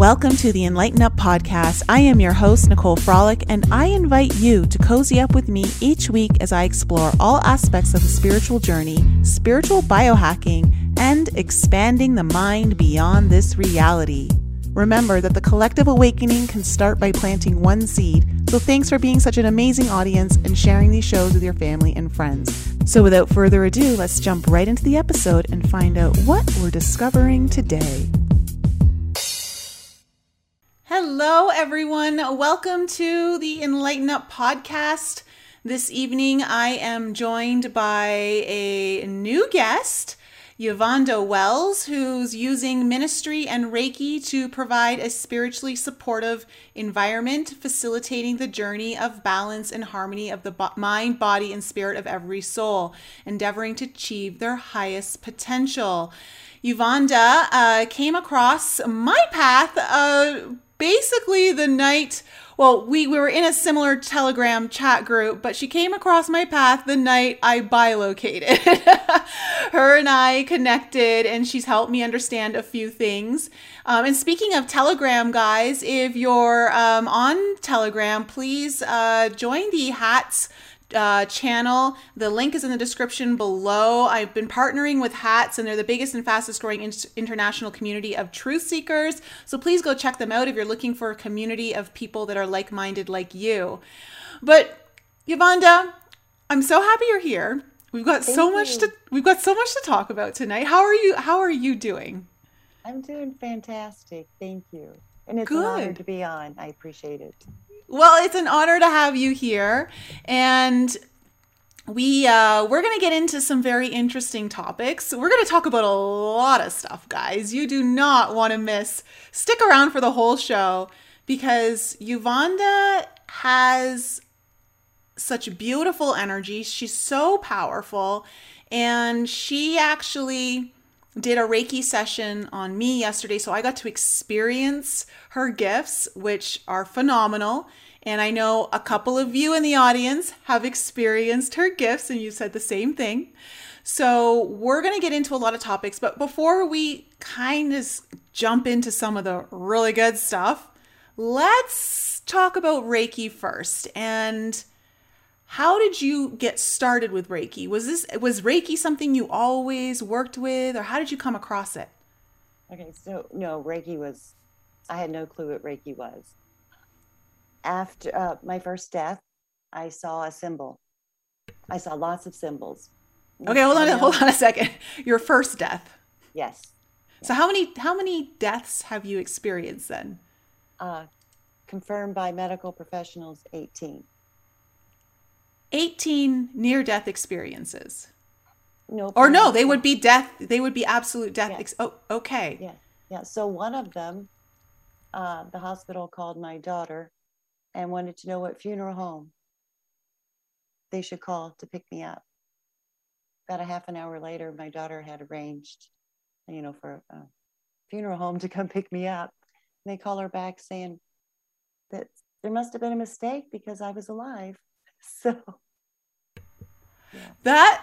Welcome to the Enlighten Up podcast. I am your host, Nicole Frolick, and I invite you to cozy up with me each week as I explore all aspects of the spiritual journey, spiritual biohacking, and expanding the mind beyond this reality. Remember that the collective awakening can start by planting one seed. So, thanks for being such an amazing audience and sharing these shows with your family and friends. So, without further ado, let's jump right into the episode and find out what we're discovering today. Hello, everyone. Welcome to the Enlighten Up podcast. This evening, I am joined by a new guest, Yuvonda Wells, who's using ministry and Reiki to provide a spiritually supportive environment, facilitating the journey of balance and harmony of the mind, body, and spirit of every soul, endeavoring to achieve their highest potential. Yuvonda uh, came across my path. Uh, basically the night well we, we were in a similar telegram chat group but she came across my path the night i bilocated. Her and i connected and she's helped me understand a few things. Um, and speaking of telegram guys if you're um, on telegram please uh, join the hats uh, channel. The link is in the description below. I've been partnering with HATS, and they're the biggest and fastest growing in- international community of truth seekers. So please go check them out if you're looking for a community of people that are like minded like you. But Yuvonda, I'm so happy you're here. We've got Thank so much to we've got so much to talk about tonight. How are you? How are you doing? I'm doing fantastic. Thank you. And it's Good. an honor to be on. I appreciate it. Well, it's an honor to have you here. And we uh, we're to get into some very interesting topics. We're to talk about a lot of stuff, guys. You do not want to miss. Stick around for the whole show because Yuvonda has such beautiful energy. She's so powerful, and she actually did a Reiki session on me yesterday, so I got to experience her gifts, which are phenomenal. And I know a couple of you in the audience have experienced her gifts, and you said the same thing. So, we're going to get into a lot of topics, but before we kind of jump into some of the really good stuff, let's talk about Reiki first. And how did you get started with Reiki? Was this was Reiki something you always worked with or how did you come across it? Okay, so no, Reiki was I had no clue what Reiki was. After uh, my first death, I saw a symbol. I saw lots of symbols. Okay, hold on, hold on a second. Your first death. Yes. So how many how many deaths have you experienced then? Uh, confirmed by medical professionals, eighteen. 18 near death experiences. No. Or no, they would be death. They would be absolute death. Ex- oh, okay. Yeah. Yeah. So one of them, uh, the hospital called my daughter and wanted to know what funeral home they should call to pick me up. About a half an hour later, my daughter had arranged, you know, for a funeral home to come pick me up. And they call her back saying that there must have been a mistake because I was alive. So yeah. that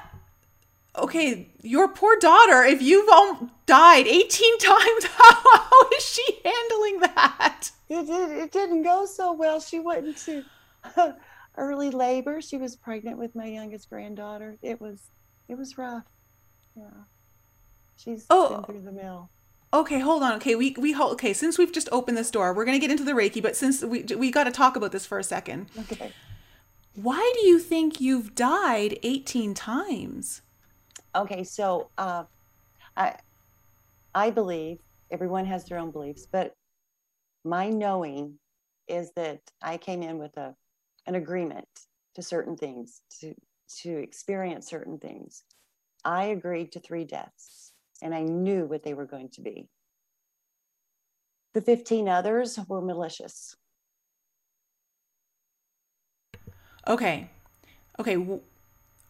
okay, your poor daughter, if you've all died 18 times, how, how is she handling that? It, it, it didn't go so well. She went into early labor. She was pregnant with my youngest granddaughter. It was it was rough. Yeah. She's oh, been through the mill. Okay, hold on. Okay, we we hold, okay. Since we've just opened this door, we're gonna get into the Reiki. But since we we got to talk about this for a second. Okay. Why do you think you've died 18 times? Okay, so uh, I I believe everyone has their own beliefs, but my knowing is that I came in with a an agreement to certain things, to to experience certain things. I agreed to three deaths, and I knew what they were going to be. The 15 others were malicious. Okay. Okay.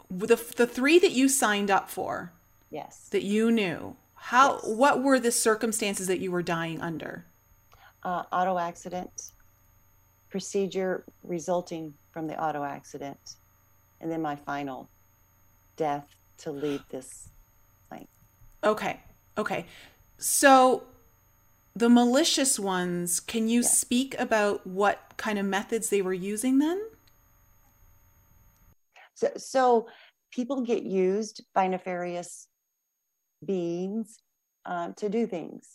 The, the three that you signed up for. Yes. That you knew. How, yes. what were the circumstances that you were dying under? Uh, auto accident, procedure resulting from the auto accident, and then my final death to leave this plane. Okay. Okay. So the malicious ones, can you Yes. speak about what kind of methods they were using then? So, so people get used by nefarious beings uh, to do things.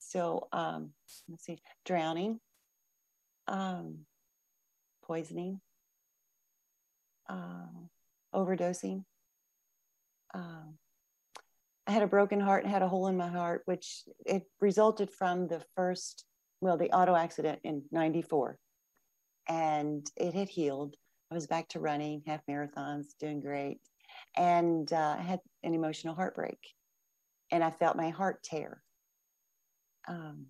So um, let's see, drowning, um, poisoning, uh, overdosing. Um, I had a broken heart and had a hole in my heart, which it resulted from the first, well, the auto accident in '94, and it had healed. I was back to running half marathons, doing great, and uh, I had an emotional heartbreak, and I felt my heart tear. Um,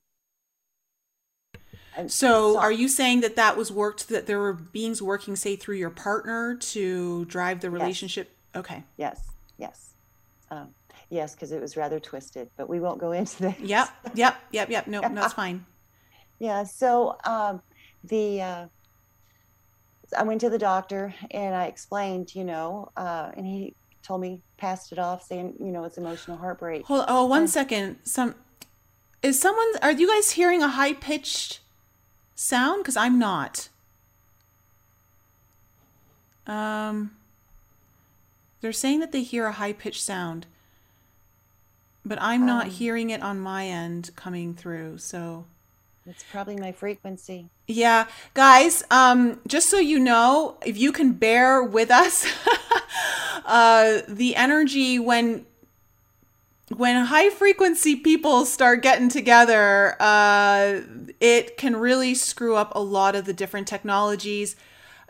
So, so- are you saying that that was worked, that there were beings working, say, through your partner to drive the relationship? Okay. Yes, yes, um, yes, because it was rather twisted, but we won't go into that. Yep. Yep. Yep. Yep. No, no, that's fine. Yeah. So um, the uh, I went to the doctor and I explained, you know, uh, and he told me passed it off, saying, you know, it's emotional heartbreak. Hold. Oh, one Um, second. Some is someone. Are you guys hearing a high pitched sound? Because I'm not. Um, they're saying that they hear a high pitched sound, but I'm not Um, hearing it on my end coming through. So. It's probably my frequency. Yeah, guys, um, just so you know, if you can bear with us, uh, the energy when when high frequency people start getting together, uh, it can really screw up a lot of the different technologies.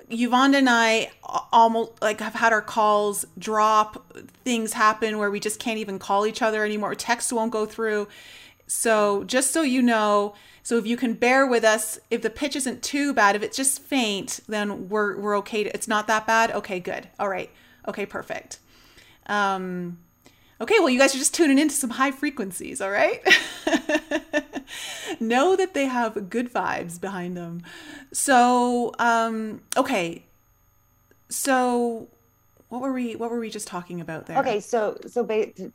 Yvonne and I almost like have had our calls drop, things happen where we just can't even call each other anymore. Text won't go through. So just so you know, so if you can bear with us, if the pitch isn't too bad, if it's just faint, then we're we're okay. It's not that bad. Okay, good. All right. Okay, perfect. Um, okay, well, you guys are just tuning into some high frequencies. All right. know that they have good vibes behind them. So, um, okay. So, what were we? What were we just talking about there? Okay, so so ba- to,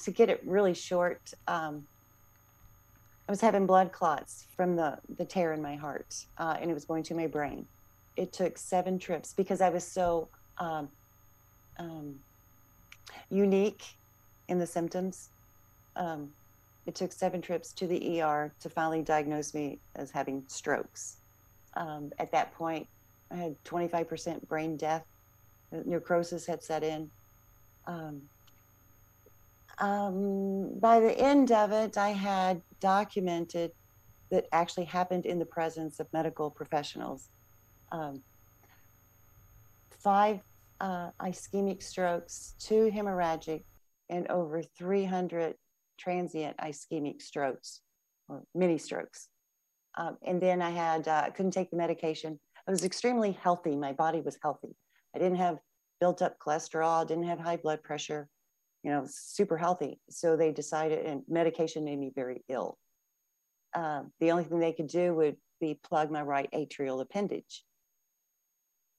to get it really short, um, I was having blood clots from the the tear in my heart, uh, and it was going to my brain. It took seven trips because I was so um, um, unique in the symptoms. Um, it took seven trips to the ER to finally diagnose me as having strokes. Um, at that point, I had 25% brain death. Necrosis had set in. Um, um, by the end of it, I had documented that actually happened in the presence of medical professionals. Um, five uh, ischemic strokes, two hemorrhagic, and over 300 transient ischemic strokes or mini strokes. Um, and then I had, uh, couldn't take the medication. I was extremely healthy. My body was healthy. I didn't have built up cholesterol, didn't have high blood pressure, you know, super healthy. So they decided, and medication made me very ill. Um, the only thing they could do would be plug my right atrial appendage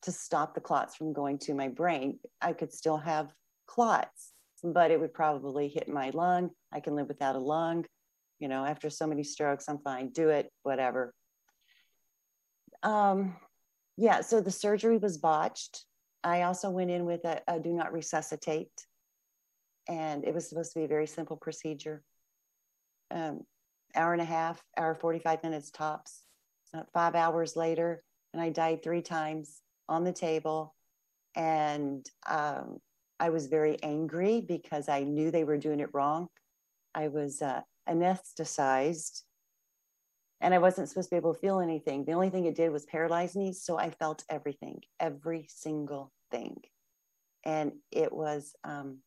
to stop the clots from going to my brain. I could still have clots, but it would probably hit my lung. I can live without a lung. You know, after so many strokes, I'm fine. Do it, whatever. Um, yeah, so the surgery was botched. I also went in with a, a do not resuscitate, and it was supposed to be a very simple procedure. Um, hour and a half, hour 45 minutes tops. Five hours later, and I died three times on the table. And um, I was very angry because I knew they were doing it wrong. I was uh, anesthetized and I wasn't supposed to be able to feel anything. The only thing it did was paralyze me. So I felt everything, every single thing. And it was, um,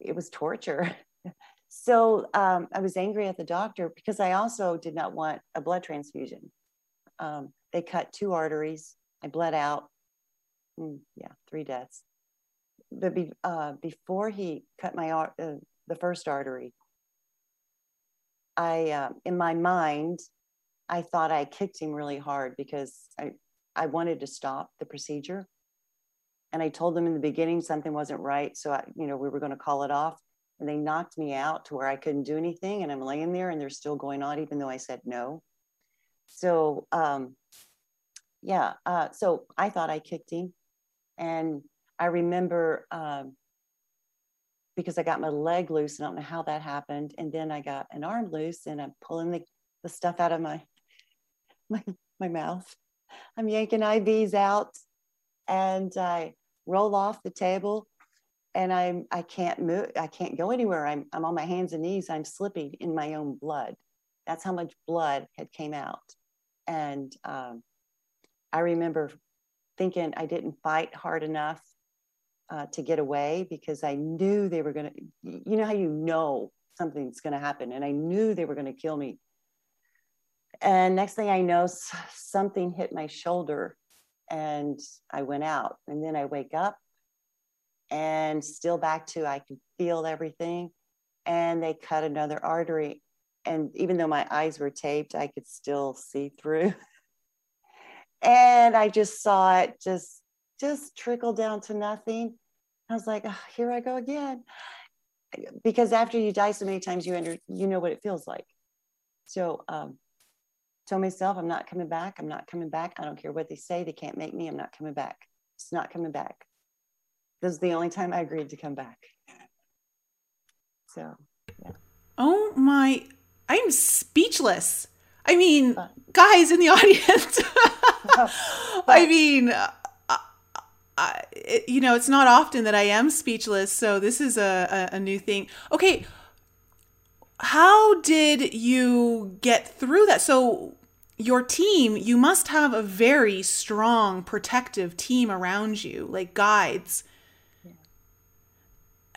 it was torture. so um, I was angry at the doctor because I also did not want a blood transfusion. Um, they cut two arteries. I bled out. Mm, yeah, three deaths. But be, uh, before he cut my uh, the first artery, I uh, in my mind, I thought I kicked him really hard because I I wanted to stop the procedure, and I told them in the beginning something wasn't right, so I you know we were going to call it off. and they knocked me out to where I couldn't do anything. And I'm laying there and they're still going on, even though I said no. So, um, yeah, uh, so I thought I kicked him. And I remember um, because I got my leg loose, and I don't know how that happened. And then I got an arm loose, and I'm pulling the, the stuff out of my, my, my mouth. I'm yanking IVs out, and I roll off the table and I'm I can't move, I can't go anywhere. I'm I'm on my hands and knees. I'm slipping in my own blood. That's how much blood had came out. And um, I remember thinking I didn't fight hard enough uh, to get away because I knew they were gonna. You know how you know something's gonna happen, and I knew they were gonna kill me. And next thing I know, something hit my shoulder, and I went out. And then I wake up and still back to I can feel everything. And they cut another artery. And even though my eyes were taped, I could still see through. and I just saw it just just trickle down to nothing. I was like, oh, here I go again. Because after you die so many times, you under, you know what it feels like. So um, told myself, I'm not coming back. I'm not coming back. I don't care what they say. They can't make me. I'm not coming back. It's not coming back. This is the only time I agreed to come back. So, yeah. Oh my, I'm speechless. I mean, guys in the audience. I mean, uh, I, it, you know, it's not often that I am speechless, so this is a, a, a new thing. Okay, how did you get through that? So, your team, you must have a very strong protective team around you, like guides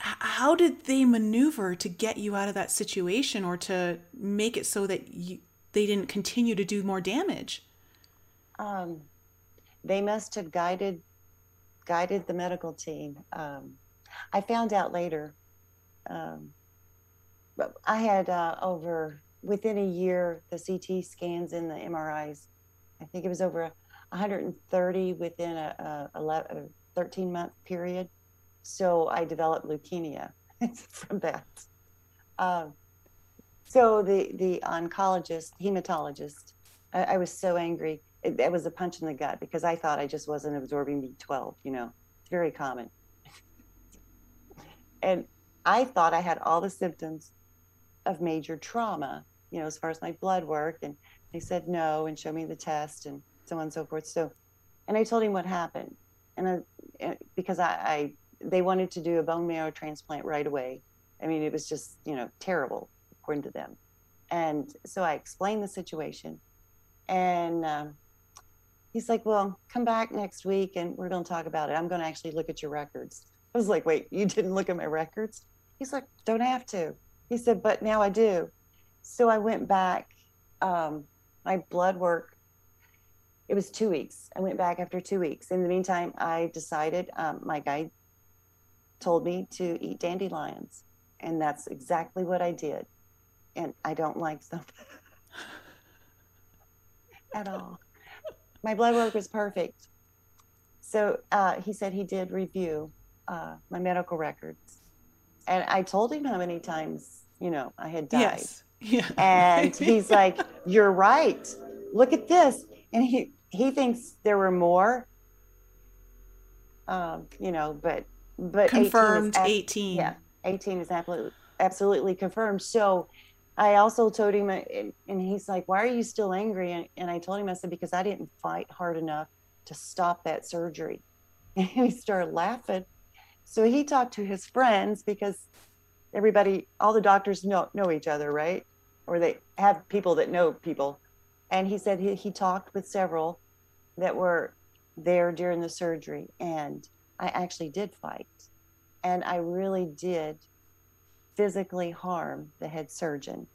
how did they maneuver to get you out of that situation or to make it so that you, they didn't continue to do more damage? Um, they must have guided guided the medical team. Um, I found out later. Um, but I had uh, over within a year the CT scans and the MRIs. I think it was over 130 within a, a, a 13 month period. So I developed leukemia from that. Um, so the the oncologist, hematologist, I, I was so angry. It, it, was a punch in the gut because I thought I just wasn't absorbing B12. You know, it's very common. and I thought I had all the symptoms of major trauma. You know, as far as my blood work, and they said no and show me the test and so on and so forth. So, and I told him what happened, and I, because I, I they wanted to do a bone marrow transplant right away. I mean, it was just, you know, terrible according to them. And so I explained the situation. And um, he's like, well, come back next week and we're going to talk about it. I'm going to actually look at your records. I was like, wait, you didn't look at my records? He's like, don't have to. He said, but now I do. So I went back. Um, my blood work, it was two weeks. I went back after two weeks. In the meantime, I decided um, my guy told me to eat dandelions. And that's exactly what I did. And I don't like them at all. My blood work was perfect. So uh, he said he did review uh, my medical records. And I told him how many times, you know, I had died. Yes. Yeah. and he's like, You're right. Look at this. And he, he thinks there were more. Um, you know, but but confirmed 18, 18. yeah 18 is absolutely absolutely confirmed so i also told him and he's like why are you still angry and, and i told him i said because i didn't fight hard enough to stop that surgery and he started laughing so he talked to his friends because everybody all the doctors know know each other right or they have people that know people and he said he, he talked with several that were there during the surgery and I actually did fight. And I really did physically harm the head surgeon,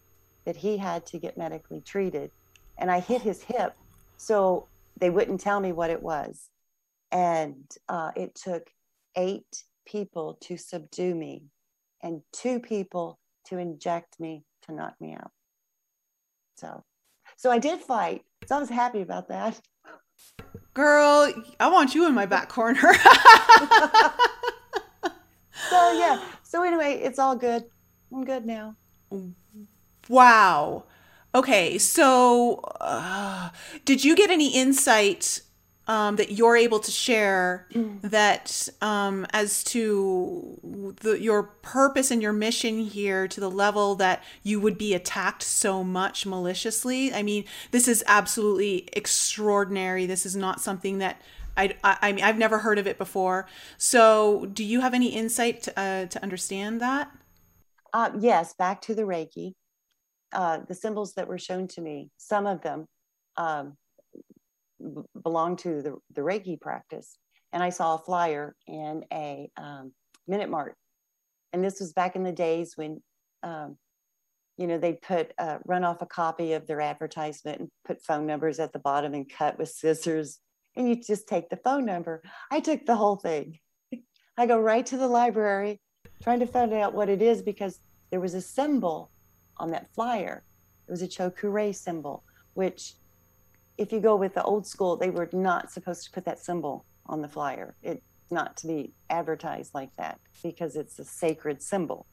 that he had to get medically treated. And I hit his hip, so they wouldn't tell me what it was. And uh, it took eight people to subdue me and two people to inject me to knock me out. So, so I did fight. So I was happy about that. Girl, I want you in my back corner. so yeah. So anyway, it's all good. I'm good now. Wow. Okay, so uh, did you get any insight um, that you're able to share that um, as to the, your purpose and your mission here to the level that you would be attacked so much maliciously? I mean, this is absolutely extraordinary. This is not something that I, I, I mean, I've never heard of it before. So, do you have any insight to, uh, to understand that? Uh, yes, back to the Reiki. Uh, the symbols that were shown to me, some of them um, belong to the, the Reiki practice. And I saw a flyer in a um, Minute Mart. And this was back in the days when, um, you know, they'd put, uh, run off a copy of their advertisement and put phone numbers at the bottom and cut with scissors. And you just take the phone number. I took the whole thing. I go right to the library trying to find out what it is because there was a symbol on that flyer. It was a Cho Ku Rei symbol, which, if you go with the old school, they were not supposed to put that symbol on the flyer. It's not to be advertised like that because it's a sacred symbol.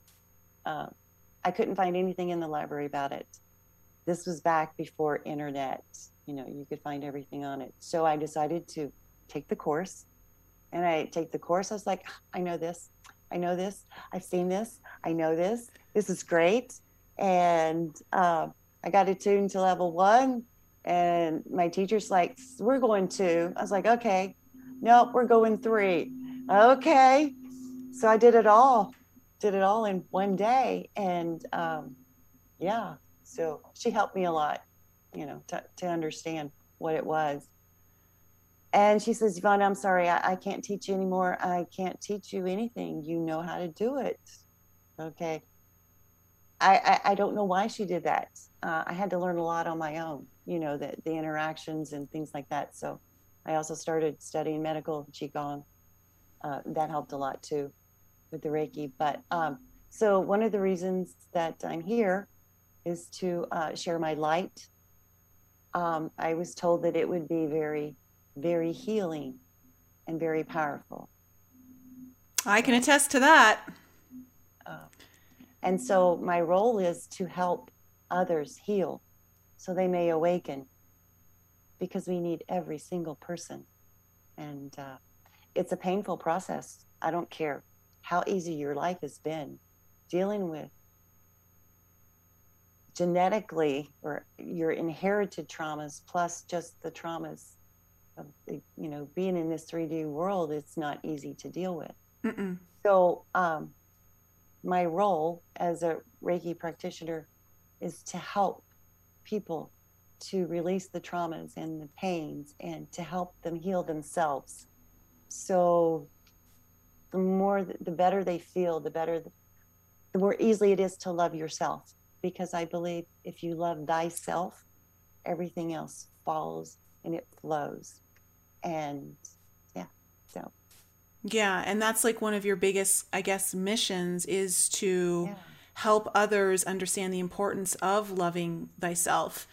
Uh, I couldn't find anything in the library about it. This was back before internet. You know, you could find everything on it. So I decided to take the course. And I take the course. I was like, I know this. I know this. I've seen this. I know this. This is great. And uh, I got attuned to level one. And my teacher's like, We're going to. I was like, Okay. Nope, we're going three. Okay. So I did it all, did it all in one day. And um, yeah, so she helped me a lot, you know, to, to understand what it was. And she says, Yvonne, I'm sorry, I, I can't teach you anymore. I can't teach you anything. You know how to do it. Okay. I, I, I don't know why she did that. Uh, I had to learn a lot on my own, you know, the, the interactions and things like that. So I also started studying medical Qigong. Uh, that helped a lot too with the Reiki. But um, so one of the reasons that I'm here is to uh, share my light. Um, I was told that it would be very very healing and very powerful. I can attest to that. Uh, and so my role is to help others heal so they may awaken because we need every single person. And uh, it's a painful process. I don't care how easy your life has been dealing with genetically or your inherited traumas plus just the traumas of the, you know being in this 3D world, it's not easy to deal with. Mm-mm. So um, my role as a Reiki practitioner is to help people to release the traumas and the pains and to help them heal themselves. So the more, the better they feel, the better, the more easily it is to love yourself. Because I believe if you love thyself, everything else falls and it flows and yeah so yeah and that's like one of your biggest i guess missions is to yeah. help others understand the importance of loving thyself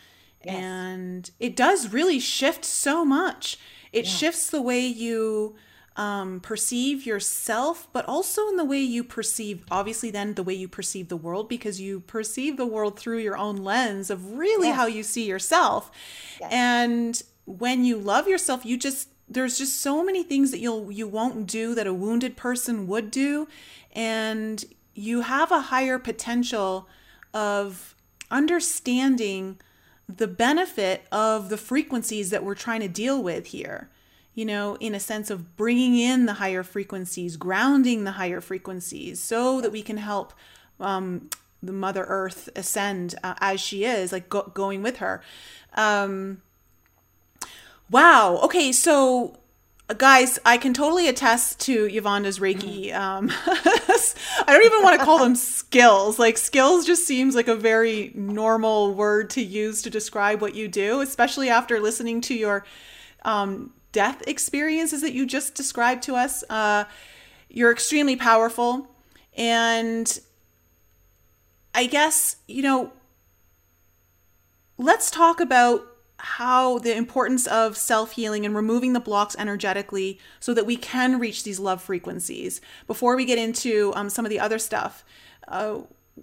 yes. and it does really shift so much it yeah. shifts the way you um, perceive yourself, but also in the way you perceive, obviously, then the way you perceive the world, because you perceive the world through your own lens of really yes. how you see yourself. Yes. And when you love yourself, you just there's just so many things that you'll you won't do that a wounded person would do. And you have a higher potential of understanding the benefit of the frequencies that we're trying to deal with here you know in a sense of bringing in the higher frequencies grounding the higher frequencies so that we can help um, the mother earth ascend uh, as she is like go- going with her. Um, Wow. Okay, so guys, I can totally attest to Yvonne's Reiki. Um, I don't even want to call them skills. Like skills just seems like a very normal word to use to describe what you do, especially after listening to your um, death experiences that you just described to us. Uh, you're extremely powerful, and I guess you know. Let's talk about how the importance of self healing and removing the blocks energetically so that we can reach these love frequencies. Before we get into um, some of the other stuff, uh,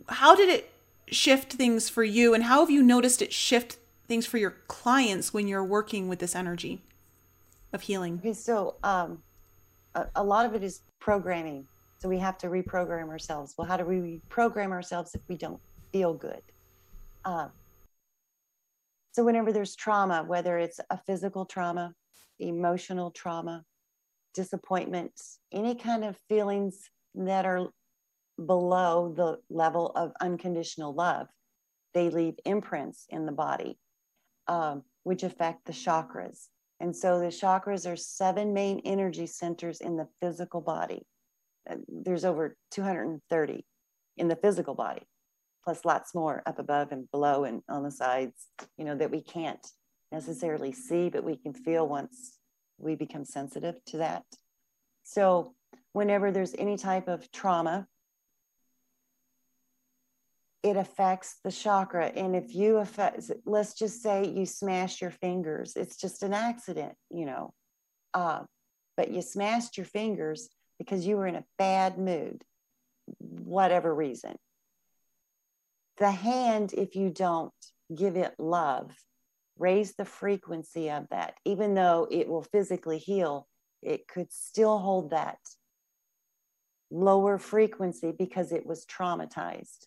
how did it shift things for you and how have you noticed it shift things for your clients when you're working with this energy of healing? Okay, so um, a, a lot of it is programming. So we have to reprogram ourselves. Well, how do we reprogram ourselves if we don't feel good? Uh, so whenever there's trauma, whether it's a physical trauma, emotional trauma, disappointment, any kind of feelings that are below the level of unconditional love, they leave imprints in the body, um, which affect the chakras. And so the chakras are seven main energy centers in the physical body. Uh, there's over 230 in the physical body, plus lots more up above and below and on the sides, you know, that we can't necessarily see, but we can feel once we become sensitive to that. So, whenever there's any type of trauma, it affects the chakra. And if you affect, let's just say you smash your fingers, it's just an accident, you know, uh, but you smashed your fingers because you were in a bad mood, whatever reason. The hand, if you don't give it love, raise the frequency of that, even though it will physically heal, it could still hold that lower frequency because it was traumatized.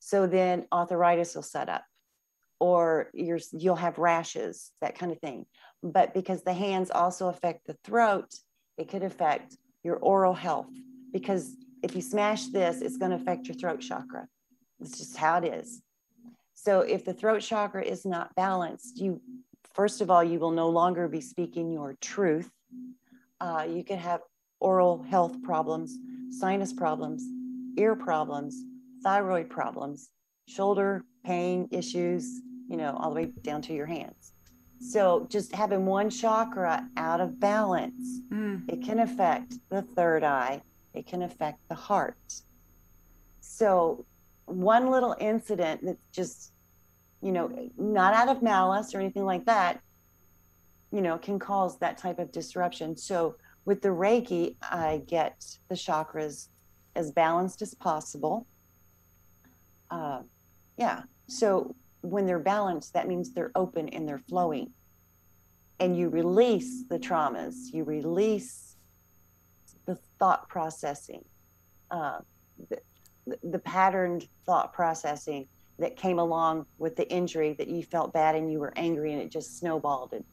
So then arthritis will set up or you you'll have rashes, that kind of thing. But because the hands also affect the throat, it could affect your oral health. Because if you smash this, it's going to affect your throat chakra. It's just how it is. So if the throat chakra is not balanced, you first of all, you will no longer be speaking your truth. Uh, you could have oral health problems, sinus problems, ear problems, thyroid problems, shoulder pain issues, you know, all the way down to your hands. So just having one chakra out of balance, mm. it can affect the third eye, it can affect the heart. So one little incident that just, you know, not out of malice or anything like that, you know, can cause that type of disruption. So with the Reiki, I get the chakras as balanced as possible uh, yeah. So when they're balanced, that means they're open and they're flowing. And you release the traumas, you release the thought processing, uh, the, patterned thought processing that came along with the injury that you felt bad and you were angry and it just snowballed. And,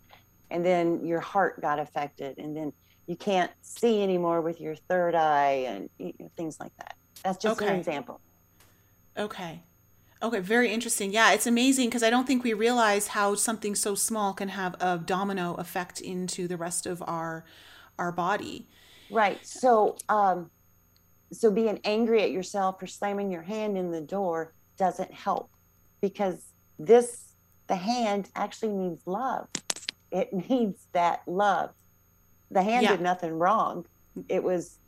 and then your heart got affected. And then you can't see anymore with your third eye and you know, things like that. That's just okay. an example. Okay. Okay, very interesting. Yeah, it's amazing because I don't think we realize how something so small can have a domino effect into the rest of our our body. Right. So, um, so being angry at yourself for slamming your hand in the door doesn't help because this the hand actually needs love. It needs that love. The hand yeah. did nothing wrong. It was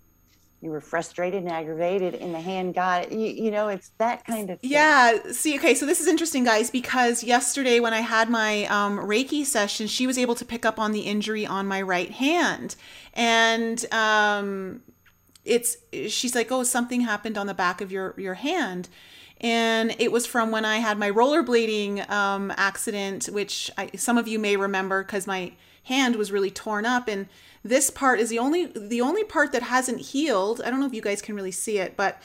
you were frustrated and aggravated and the hand got it you, you know it's that kind of thing. yeah see okay so this is interesting guys because yesterday when i had my um, reiki session she was able to pick up on the injury on my right hand and um, it's she's like oh something happened on the back of your your hand and it was from when i had my rollerblading um, accident which I, some of you may remember because my hand was really torn up and this part is the only the only part that hasn't healed. I don't know if you guys can really see it, but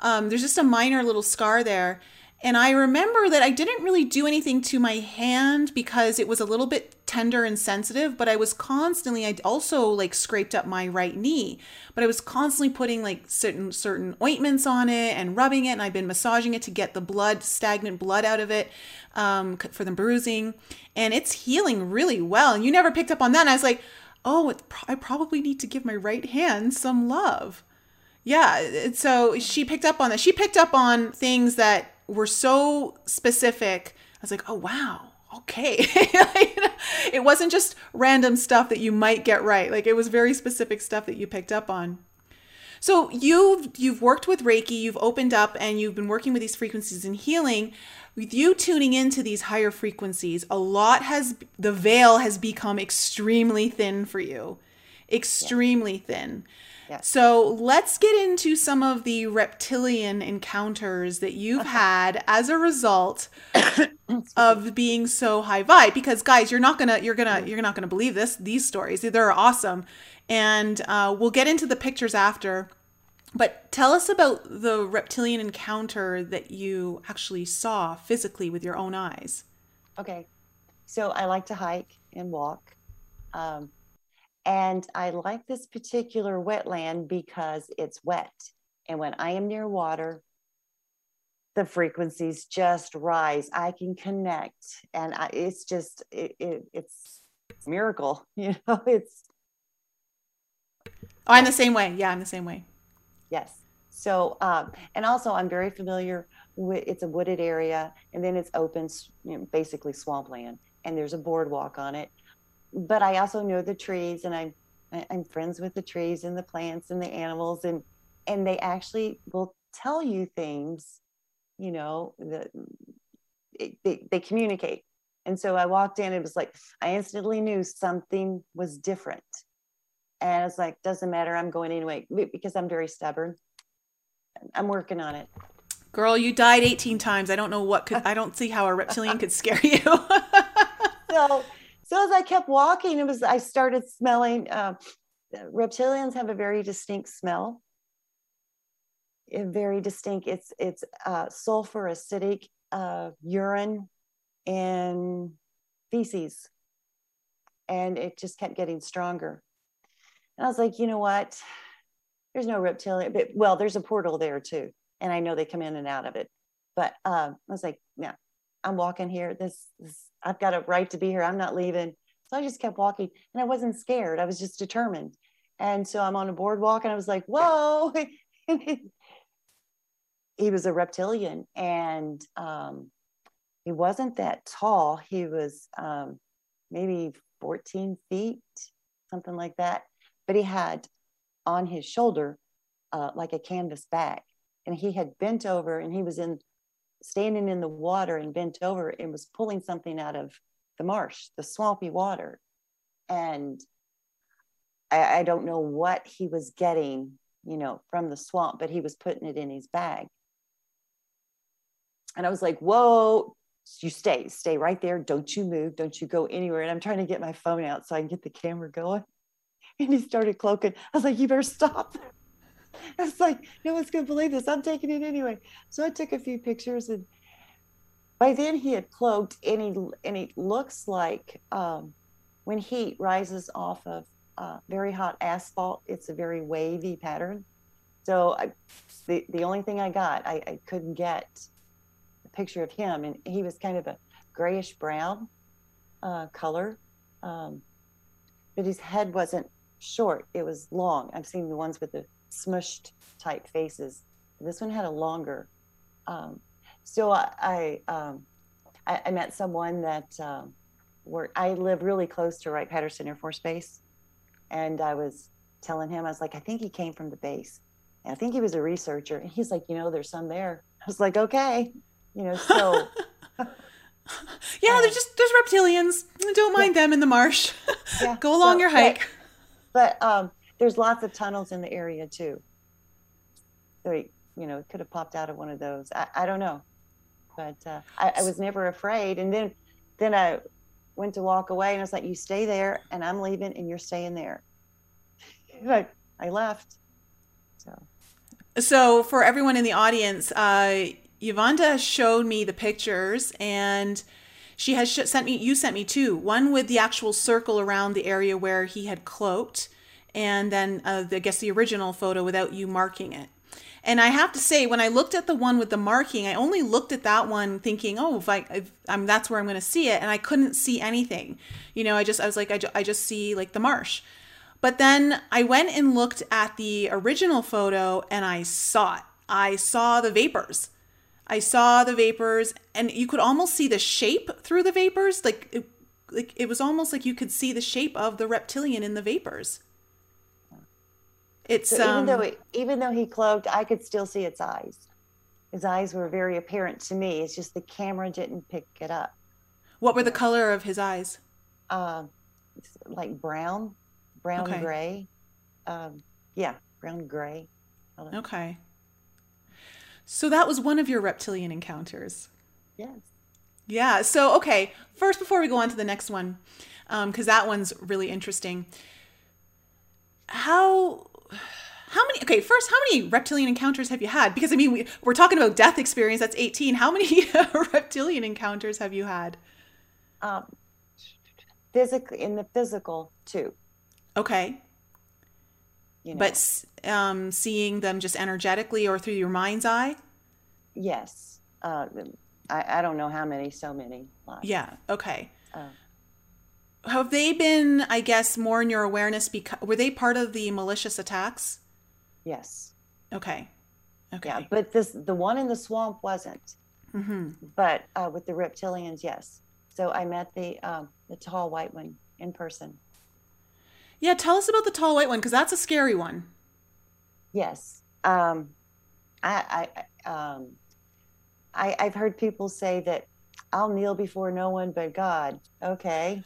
um, there's just a minor little scar there. And I remember that I didn't really do anything to my hand because it was a little bit tender and sensitive, but I was constantly I also like scraped up my right knee, but I was constantly putting like certain certain ointments on it and rubbing it and I've been massaging it to get the blood stagnant blood out of it um, for the bruising and it's healing really well. And you never picked up on that. And I was like, "Oh, I probably need to give my right hand some love." Yeah, so she picked up on that. She picked up on things that were so specific. I was like, oh, wow. Okay. it wasn't just random stuff that you might get right. Like it was very specific stuff that you picked up on. So you've you've worked with Reiki, you've opened up and you've been working with these frequencies and healing. With you tuning into these higher frequencies, a lot has the veil has become extremely thin for you. Extremely yeah. thin. Yes. So let's get into some of the reptilian encounters that you've had as a result of being so high vibe. Because guys, you're not gonna you're gonna you're not gonna believe this. These stories they're awesome, and uh, we'll get into the pictures after. But tell us about the reptilian encounter that you actually saw physically with your own eyes. Okay. So I like to hike and walk. Um, and I like this particular wetland because it's wet. And when I am near water, the frequencies just rise. I can connect. And I, it's just, it, it, it's miracle. You know, it's. Oh, I'm the same way. Yeah, I'm the same way. Yes. So, um, and also I'm very familiar with, it's a wooded area and then it's open, you know, basically swampland and there's a boardwalk on it. But I also know the trees and I'm, I'm friends with the trees and the plants and the animals and, and they actually will tell you things, you know, that they, they communicate. And so I walked in, it was like, I instantly knew something was different. And it's like, doesn't matter, I'm going anyway, because I'm very stubborn. I'm working on it. Girl, you died 18 times. I don't know what could, I don't see how a reptilian could scare you. so, so as I kept walking, it was, I started smelling, uh, reptilians have a very distinct smell. Very distinct, it's, it's uh, sulfur, acidic, uh, urine, and feces. And it just kept getting stronger. And I was like, you know what? there's no reptilian, but well, there's a portal there too. And I know they come in and out of it. But um, I was like, yeah, I'm walking here. This, this, I've got a right to be here. I'm not leaving. So I just kept walking and I wasn't scared. I was just determined. And so I'm on a boardwalk and I was like, whoa. he was a reptilian and um, he wasn't that tall. He was um, maybe 14 feet, something like that. But he had on his shoulder uh, like a canvas bag. And he had bent over and he was in standing in the water and bent over and was pulling something out of the marsh, the swampy water. And I, I don't know what he was getting, you know, from the swamp, but he was putting it in his bag. And I was like, whoa, you stay, stay right there. Don't you move. Don't you go anywhere. And I'm trying to get my phone out so I can get the camera going. And he started cloaking. I was like, you better stop. I was like, no one's going to believe this. I'm taking it anyway. So I took a few pictures and by then he had cloaked and he, and it looks like um, when heat rises off of uh, very hot asphalt, it's a very wavy pattern. So I, the, the only thing I got, I, I couldn't get a picture of him. And he was kind of a grayish brown uh, color. Um, but his head wasn't short, it was long. I've seen the ones with the smushed type faces. This one had a longer. Um, so I I, um, I, I, met someone that um, I live really close to Wright Patterson Air Force Base, and I was telling him I was like, I think he came from the base, and I think he was a researcher. And he's like, you know, there's some there. I was like, okay, you know, so. yeah, um, there's just there's reptilians. Don't mind yeah. them in the marsh. Yeah. Go along so, your hike. But um, there's lots of tunnels in the area too. So, you know, it could have popped out of one of those. I, I don't know. But uh, I, I was never afraid. And then, then I went to walk away and I was like, you stay there and I'm leaving and you're staying there. Like I left. So. So for everyone in the audience, uh, Yuvonda showed me the pictures and she has sent me, you sent me two, one with the actual circle around the area where he had cloaked, and then uh, I guess the original photo without you marking it. And I have to say, when I looked at the one with the marking, I only looked at that one thinking, oh, if I, if I'm, that's where I'm going to see it. And I couldn't see anything. You know, I just, I was like, I, ju- I just see like the marsh. But then I went and looked at the original photo and I saw it. I saw the vapors. I saw the vapors and you could almost see the shape through the vapors. Like it, like it was almost like you could see the shape of the reptilian in the vapors. It's so even um, though it, even though he cloaked, I could still see its eyes. His eyes were very apparent to me. It's just the camera didn't pick it up. What were the color of his eyes? Uh, like brown, brown okay. gray. Um, yeah, brown gray. Okay. So that was one of your reptilian encounters. Yes. Yeah. So, okay. First, before we go on to the next one, because that one's really interesting. How. How many? Okay, first, how many reptilian encounters have you had? Because I mean, we, we're talking about death experience. That's eighteen. How many reptilian encounters have you had? Um, physically, in the physical too. Okay, You know. but um, seeing them just energetically or through your mind's eye. yes. Uh, I, I don't know how many. So many. Lots. Yeah. Okay. Uh, Have they been? I guess more in your awareness because were they part of the malicious attacks? yes. Okay. Okay. Yeah. But this, the one in the swamp wasn't. hmm But uh, with the reptilians, yes. So I met the um, the tall white one in person. Yeah. Tell us about the tall white one because that's a scary one. Yes. Um, I, I, um, I, I've heard people say that I'll kneel before no one but God. Okay.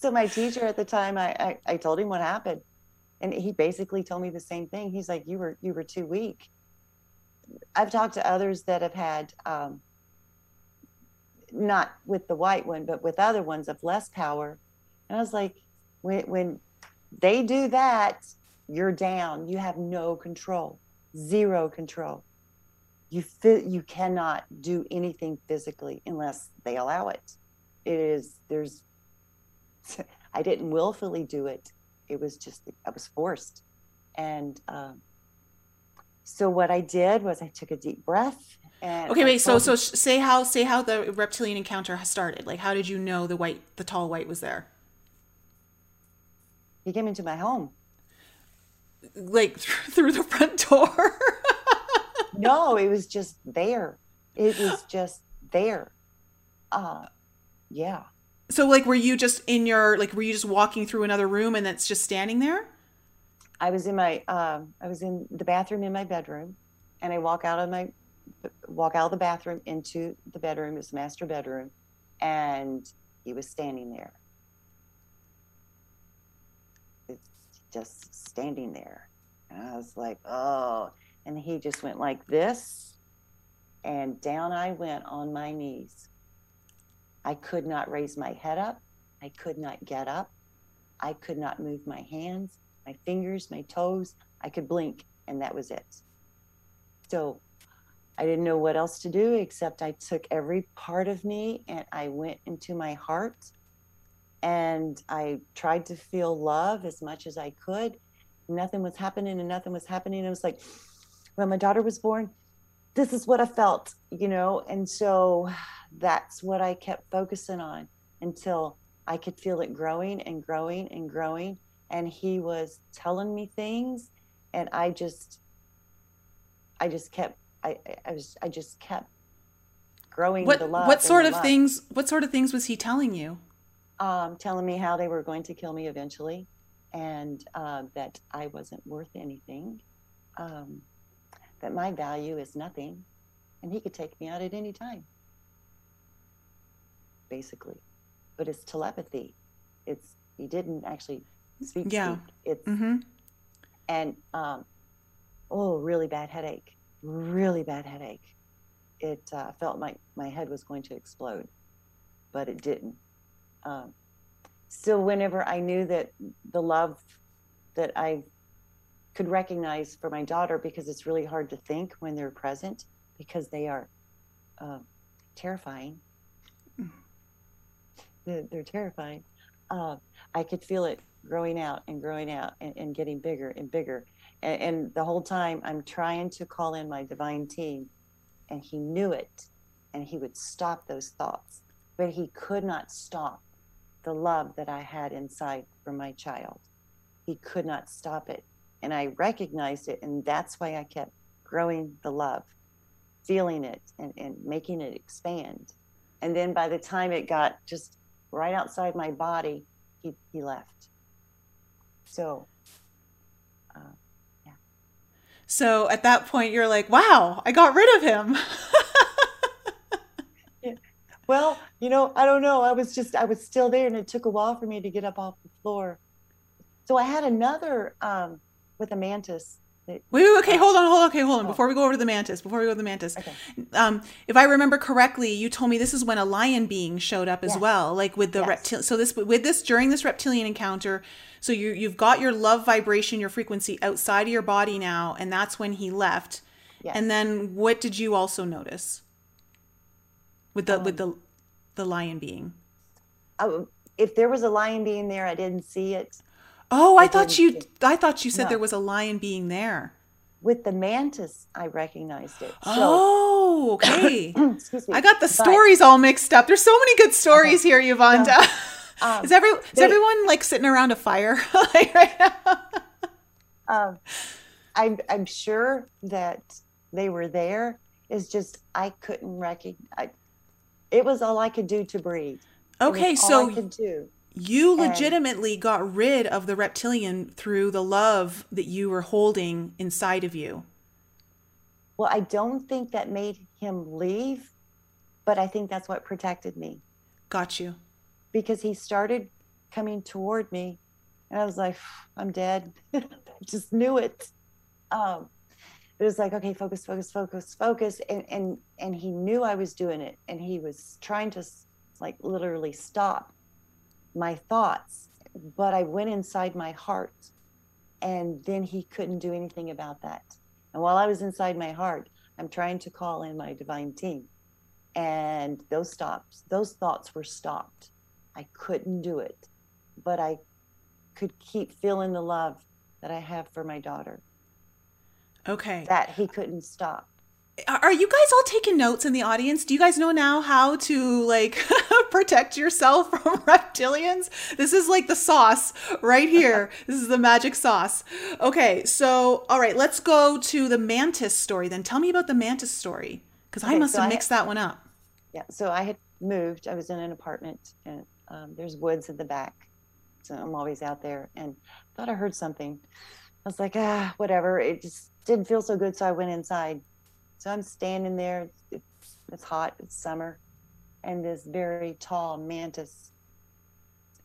So my teacher at the time, I, I, I told him what happened, and he basically told me the same thing. He's like, "You were you were too weak." I've talked to others that have had, um, not with the white one, but with other ones of less power, and I was like, when when they do that, you're down. You have no control, zero control. You fi- you cannot do anything physically unless they allow it. It is there's. I didn't willfully do it. It was just I was forced, and um, so what I did was I took a deep breath. And Okay. I Wait. So so say how say how the reptilian encounter started. Like, how did you know the white the tall white was there? he came into my home. Like through the front door. no, it was just there. It was just there. Uh yeah. So like, were you just in your like? Were you just walking through another room and that's just standing there? I was in my um I was in the bathroom in my bedroom and I walk out of my walk out of the bathroom into the bedroom, the master bedroom, and he was standing there. It's just standing there. And I was like, oh. And he just went like this. And down I went on my knees. I could not raise my head up. I could not get up. I could not move my hands, my fingers, my toes. I could blink, and that was it. So I didn't know what else to do except I took every part of me and I went into my heart and I tried to feel love as much as I could. Nothing was happening and nothing was happening. It was like when my daughter was born, this is what I felt, you know? And so that's what I kept focusing on until I could feel it growing and growing and growing. And he was telling me things and I just, I just kept, I, I- was, I just kept growing What the love. what sort of love. things? What sort of things was he telling you? um, telling me how they were going to kill me eventually and uh, that I wasn't worth anything, um, that my value is nothing, and he could take me out at any time, basically. But it's telepathy. It's he didn't actually speak. Yeah. speak. It's Mm-hmm. and um, oh, really bad headache, really bad headache. It uh, felt like my head was going to explode, but it didn't. Um, so whenever I knew that the love that I could recognize for my daughter, because it's really hard to think when they're present, because they are uh, terrifying. They're, they're terrifying. Uh, I could feel it growing out and growing out and, and getting bigger and bigger. And, and the whole time I'm trying to call in my divine team, and he knew it, and he would stop those thoughts, but he could not stop the love that I had inside for my child. He could not stop it. And I recognized it, and that's why I kept growing the love, feeling it, and, and making it expand. And then by the time it got just right outside my body, he, he left. So, uh, So at that point, you're like, "Wow, I got rid of him." well, you know, I don't know. I was just, I was still there, and it took a while for me to get up off the floor. So I had another um, with a mantis. Wait, wait, okay, hold on, hold on, okay, hold on. Before we go over to the mantis, before we go to the mantis, Okay. um, if I remember correctly, you told me this is when a lion being showed up as Yes. well, like with the Yes. reptilian. So this with this during this reptilian encounter, so you you've got your love vibration, your frequency outside of your body now, and that's when he left. Yes. And then what did you also notice with the with Um, the the lion being? I, if there was a lion being there, I didn't see it. Oh, I thought you I thought you said No. there was a lion being there. With the mantis, I recognized it. So, Oh, okay. excuse me. I got the But, stories all mixed up. There's so many good stories here, Yvonne. um, is every is everyone like sitting around a fire like, right now? um, I'm I'm sure that they were there. It's just I couldn't recognize. It was all I could do to breathe. Okay, so I could do. you and- legitimately got rid of the reptilian through the love that you were holding inside of you. Well, I don't think that made him leave, but I think that's what protected me Got you. because he started coming toward me, and I was like, I'm dead. I just knew it. Um, it was like, okay, focus, focus, focus, focus, and and and he knew I was doing it, and he was trying to like literally stop my thoughts, but I went inside my heart, and then he couldn't do anything about that. And while I was inside my heart, I'm trying to call in my divine team, and those stops, those thoughts were stopped. I couldn't do it, but I could keep feeling the love that I have for my daughter Okay. that he couldn't stop. Are you guys all taking notes in the audience? Do you guys know now how to like protect yourself from reptilians? This is like the sauce right here. this is the magic sauce. Okay, so all right, let's go to the mantis story then. Tell me about the mantis story because I must so have I- mixed that one up. Yeah. So I had moved. I was in an apartment, and um, there's woods in the back. So I'm always out there, and thought I heard something. I was like, ah, whatever. It just didn't feel so good, so I went inside. So I'm standing there. It's, it's hot. It's summer, and this very tall mantis.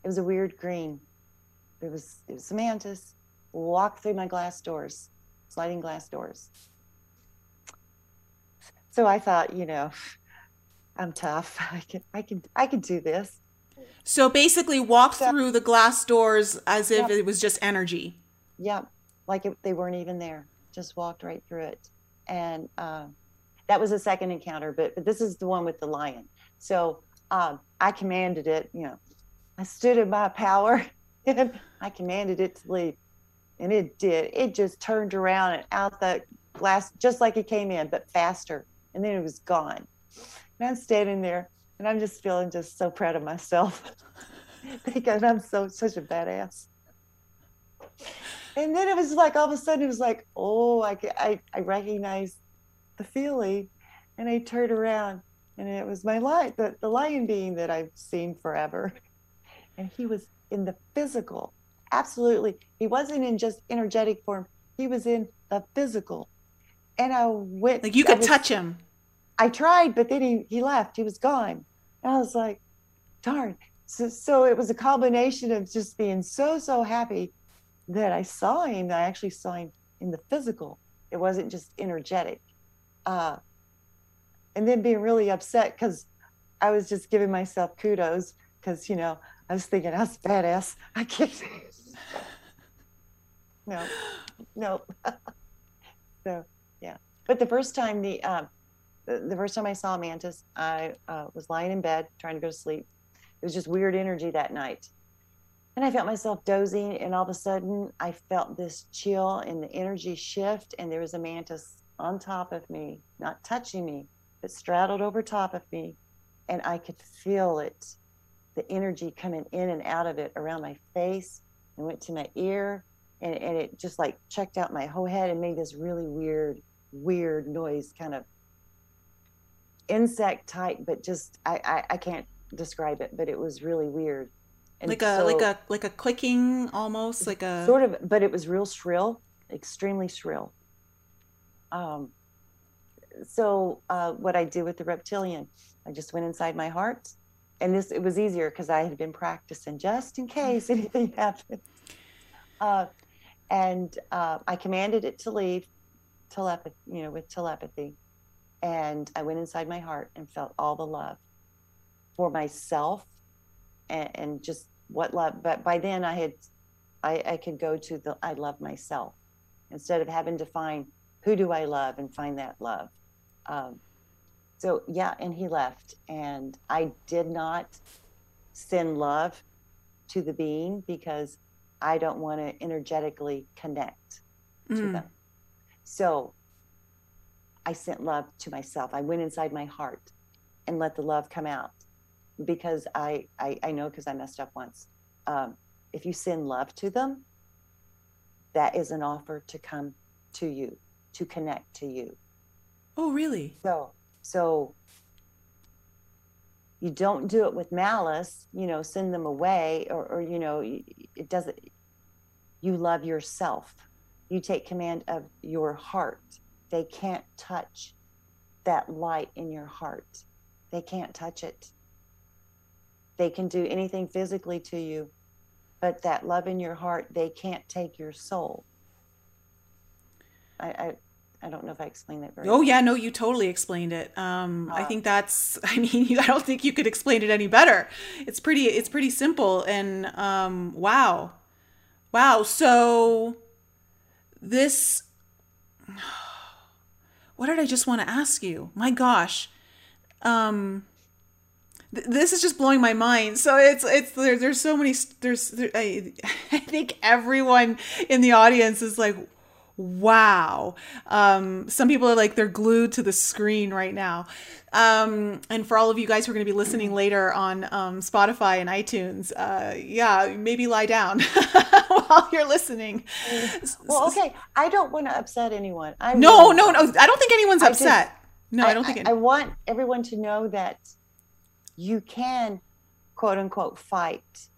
It was a weird green. It was it was a mantis. Walked through my glass doors, sliding glass doors. So I thought, you know, I'm tough. I can I can I can do this. So basically, walk So- through the glass doors as if it was just energy. Yeah, like it, they weren't even there. Just walked right through it, and uh, that was a second encounter. But but this is the one with the lion. So um, I commanded it. You know, I stood in my power, and I commanded it to leave, and it did. It just turned around and out the glass just like it came in, but faster, and then it was gone. And I'm standing there, and I'm just feeling just so proud of myself, thinking I'm so such a badass. And then it was like all of a sudden it was like, oh, I I, I recognize the feeling, and I turned around, and it was my lion, the, the lion being that I've seen forever, and he was in the physical, absolutely. He wasn't in just energetic form. He was in the physical, and I went Like you could was- touch him. I tried, but then he, he left. He was gone. And I was like, darn. So, so it was a combination of just being so, so happy that I saw him. I actually saw him in the physical. It wasn't just energetic. Uh, and then being really upset because I was just giving myself kudos because, you know, I was thinking, I was badass. I can't. no, no. so, yeah. But the first time the, um, the, the first time I saw mantis, I uh, was lying in bed trying to go to sleep. It was just weird energy that night. And I felt myself dozing, and all of a sudden, I felt this chill and the energy shift, and there was a mantis on top of me, not touching me, but straddled over top of me. And I could feel it, the energy coming in and out of it around my face and went to my ear, and, and it just like checked out my whole head and made this really weird, weird noise, kind of insect type, but just I, I, I can't describe it, but it was really weird. And like a like a like a clicking almost like a sort of, but it was real shrill, extremely shrill. Um, so uh, what I did with the reptilian, I just went inside my heart, and this it was easier because I had been practicing just in case anything happened. Uh, and uh, I commanded it to leave telepathy, you know, with telepathy. And I went inside my heart and felt all the love for myself and, and just what love. But by then I had, I, I could go to the, I love myself instead of having to find who do I love and find that love. Um, so yeah, and he left, and I did not send love to the being because I don't want to energetically connect mm. to them. So I sent love to myself. I went inside my heart and let the love come out because I I, I know because I messed up once. Um, if you send love to them, that is an offer to come to you, to connect to you. Oh, really? So so you don't do it with malice, you know, send them away or, or you know, it doesn't, you love yourself. You take command of your heart. They can't touch that light in your heart. They can't touch it. They can do anything physically to you, but that love in your heart, they can't take your soul. I, I I don't know if I explained that very. Oh well. yeah, no, you totally explained it. Um, uh, I think that's. I mean, I don't think you could explain it any better. It's pretty. It's pretty simple. And um, wow, wow. So this. What did I just want to ask you? My gosh. Um, this is just blowing my mind. So it's it's there, there's so many there's there, I, I think everyone in the audience is like wow. Um, some people are like they're glued to the screen right now. Um, and for all of you guys who are going to be listening later on um, Spotify and iTunes, uh, yeah, maybe lie down while you're listening. Well, okay. I don't want to upset anyone. I no, no, no. I don't think anyone's I upset. Just, no, I, I, don't think. I want everyone to know that you can, quote unquote, fight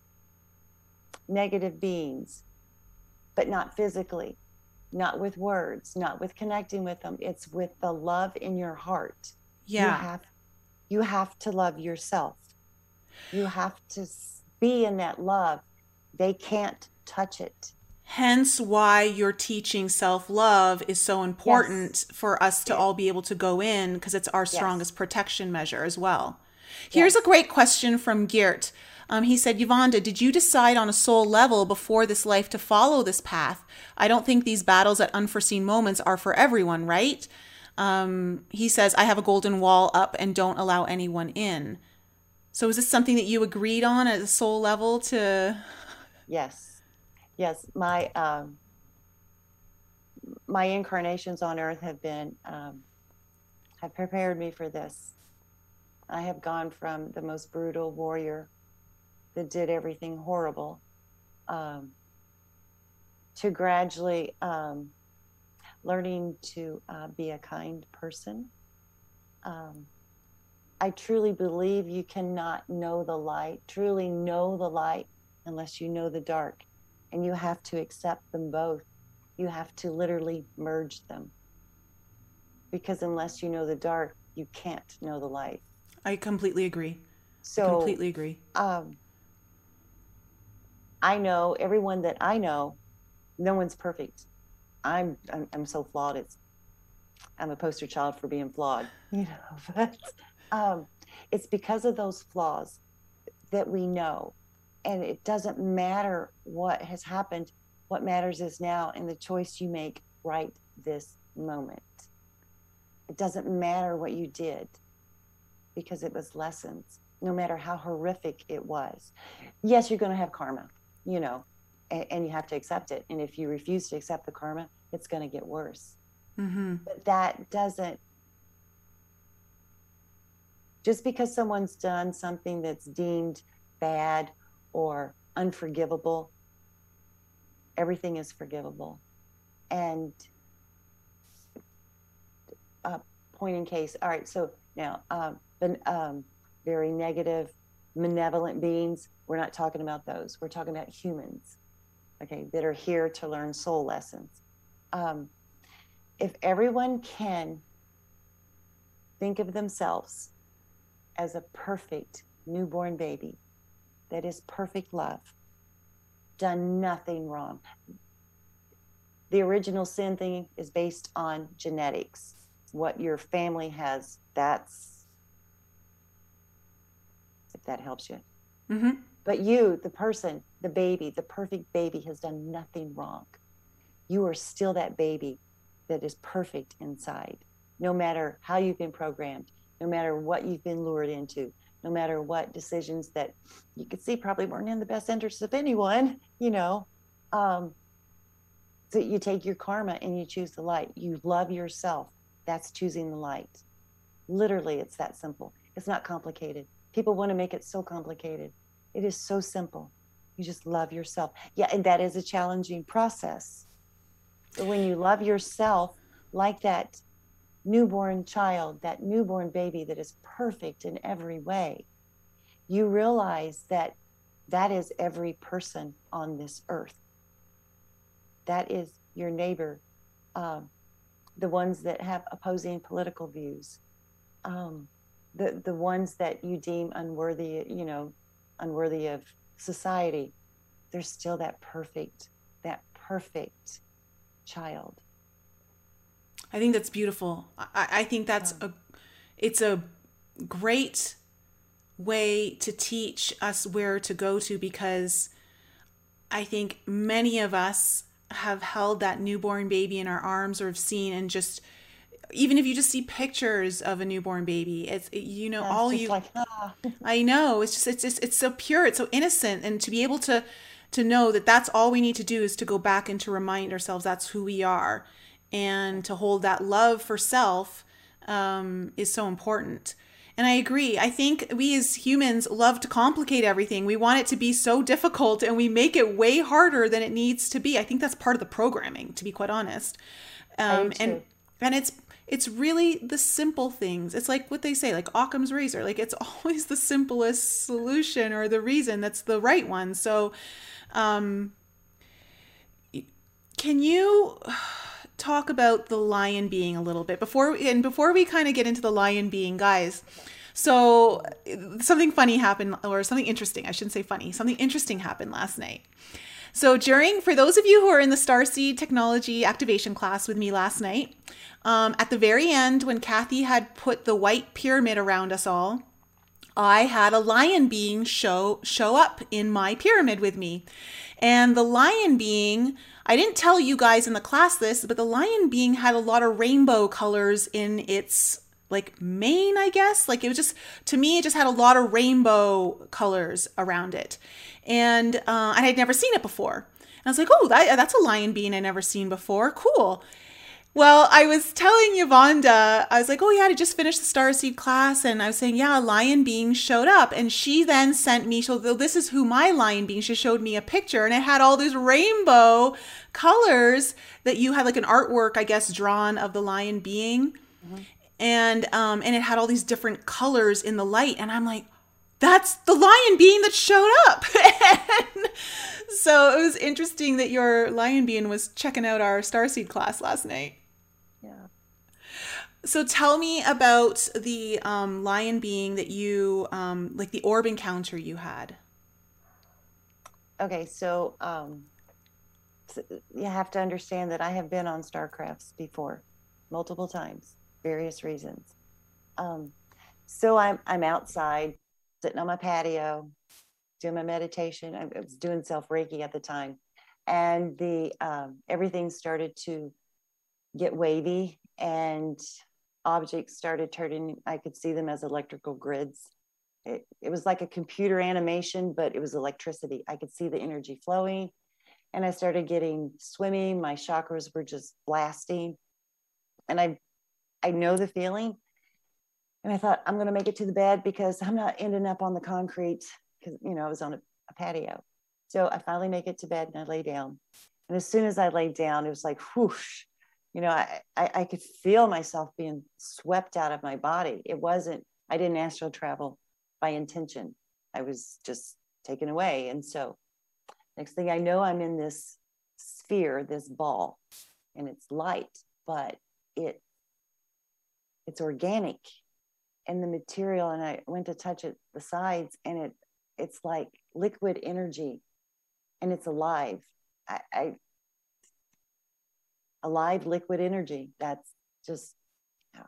negative beings, but not physically not with words, not with connecting with them. It's with the love in your heart. Yeah. You have, you have to love yourself. You have to be in that love. They can't touch it. Hence, why your teaching self love is so important yes. for us to yes. all be able to go in because it's our strongest yes. protection measure as well. Here's a great question from Geert. Um, he said, Yuvonda, did you decide on a soul level before this life to follow this path? I don't think these battles at unforeseen moments are for everyone, right? Um, he says, I have a golden wall up and don't allow anyone in. So is this something that you agreed on at a soul level to? Yes. Yes. My, um, my incarnations on earth have been, um, have prepared me for this. I have gone from the most brutal warrior that did everything horrible um, to gradually um, learning to uh, be a kind person. Um, I truly believe you cannot know the light, truly know the light, unless you know the dark. And you have to accept them both. You have to literally merge them. Because unless you know the dark, you can't know the light. I completely agree. So, I completely agree. Um, I know everyone that I know, no one's perfect. I'm I'm, I'm so flawed. It's I'm a poster child for being flawed, you know. But um, it's because of those flaws that we know, and it doesn't matter what has happened. What matters is now and the choice you make right this moment. It doesn't matter what you did because it was lessons, no matter how horrific it was. Yes, you're going to have karma you know, and, and, you have to accept it. And if you refuse to accept the karma, it's going to get worse. Mm-hmm. But that doesn't, just because someone's done something that's deemed bad or unforgivable, everything is forgivable. And uh, point in case, all right, so now, um, um, very negative, malevolent beings, we're not talking about those. We're talking about humans, okay, that are here to learn soul lessons. Um, if everyone can think of themselves as a perfect newborn baby that is perfect love, done nothing wrong, the original sin thing is based on genetics. What your family has, that's that helps you. Mm-hmm. But you, the person, the baby, the perfect baby, has done nothing wrong. You are still that baby that is perfect inside, no matter how you've been programmed, no matter what you've been lured into, no matter what decisions that you could see probably weren't in the best interest of anyone, you know. Um, so you take your karma and you choose the light. You love yourself. That's choosing the light. Literally, it's that simple. It's not complicated. People want to make it so complicated. It is so simple. You just love yourself. Yeah, and that is a challenging process. But when you love yourself like that newborn child, that newborn baby that is perfect in every way, you realize that that is every person on this earth. That is your neighbor, um, the ones that have opposing political views, um, the the ones that you deem unworthy, you know, unworthy of society. They're still that perfect, that perfect child. I think that's beautiful. I, I think that's a it's a great way to teach us where to go to because I think many of us have held that newborn baby in our arms or have seen and just even if you just see pictures of a newborn baby it's you know Yeah, all you like, ah. I know it's just it's just it's so pure it's so innocent and to be able to to know that that's all we need to do is to go back and to remind ourselves that's who we are and to hold that love for self um, is so important and I agree. I think we as humans love to complicate everything. We want it to be so difficult and we make it way harder than it needs to be. I think that's part of the programming, to be quite honest. Um, and and it's it's really the simple things. It's like what they say, like Occam's razor. Like it's always the simplest solution or the reason that's the right one. So, um, can you talk about the lion being a little bit before and before we kind of get into the lion being, guys? So something funny happened, or something interesting. I shouldn't say funny. Something interesting happened last night. So during, for those of you who are in the Starseed Technology Activation class with me last night, um, at the very end, when Kathy had put the white pyramid around us all, I had a lion being show show up in my pyramid with me. And the lion being, I didn't tell you guys in the class this, but the lion being had a lot of rainbow colors in its like mane, I guess. Like it was just to me, it just had a lot of rainbow colors around it, and uh, and I'd never seen it before. And I was like, oh, that, that's a lion being I never seen before. Cool. Well, I was telling Yuvonda, I was like, oh, yeah, I just finished the Starseed class. And I was saying, yeah, a lion being showed up. And she then sent me, so this is who my lion being, she showed me a picture and it had all these rainbow colors that you had like an artwork, I guess, drawn of the lion being. And, um, and it had all these different colors in the light. And I'm like, that's the lion being that showed up. so it was interesting that your lion being was checking out our Starseed class last night. Yeah. So tell me about the um, lion being that you, um, like the orb encounter you had. Okay, so um, you have to understand that I have been on Starcrafts before, multiple times, various reasons. Um, so I'm I'm outside, sitting on my patio, doing my meditation. I was doing self reiki at the time, and the um, everything started to get wavy, and objects started turning. I could see them as electrical grids. It, it was like a computer animation, but it was electricity. I could see the energy flowing, and I started getting swimming. My chakras were just blasting, and I, I know the feeling. And I thought I'm going to make it to the bed because I'm not ending up on the concrete because you know I was on a, a patio. So I finally make it to bed and I lay down. And as soon as I laid down, it was like whoosh. You know, I, I, I could feel myself being swept out of my body. It wasn't, I didn't astral travel by intention. I was just taken away. And so next thing I know, I'm in this sphere, this ball, and it's light, but it it's organic and the material. And I went to touch it, the sides, and it it's like liquid energy and it's alive. I, I alive liquid energy. That's just, yeah.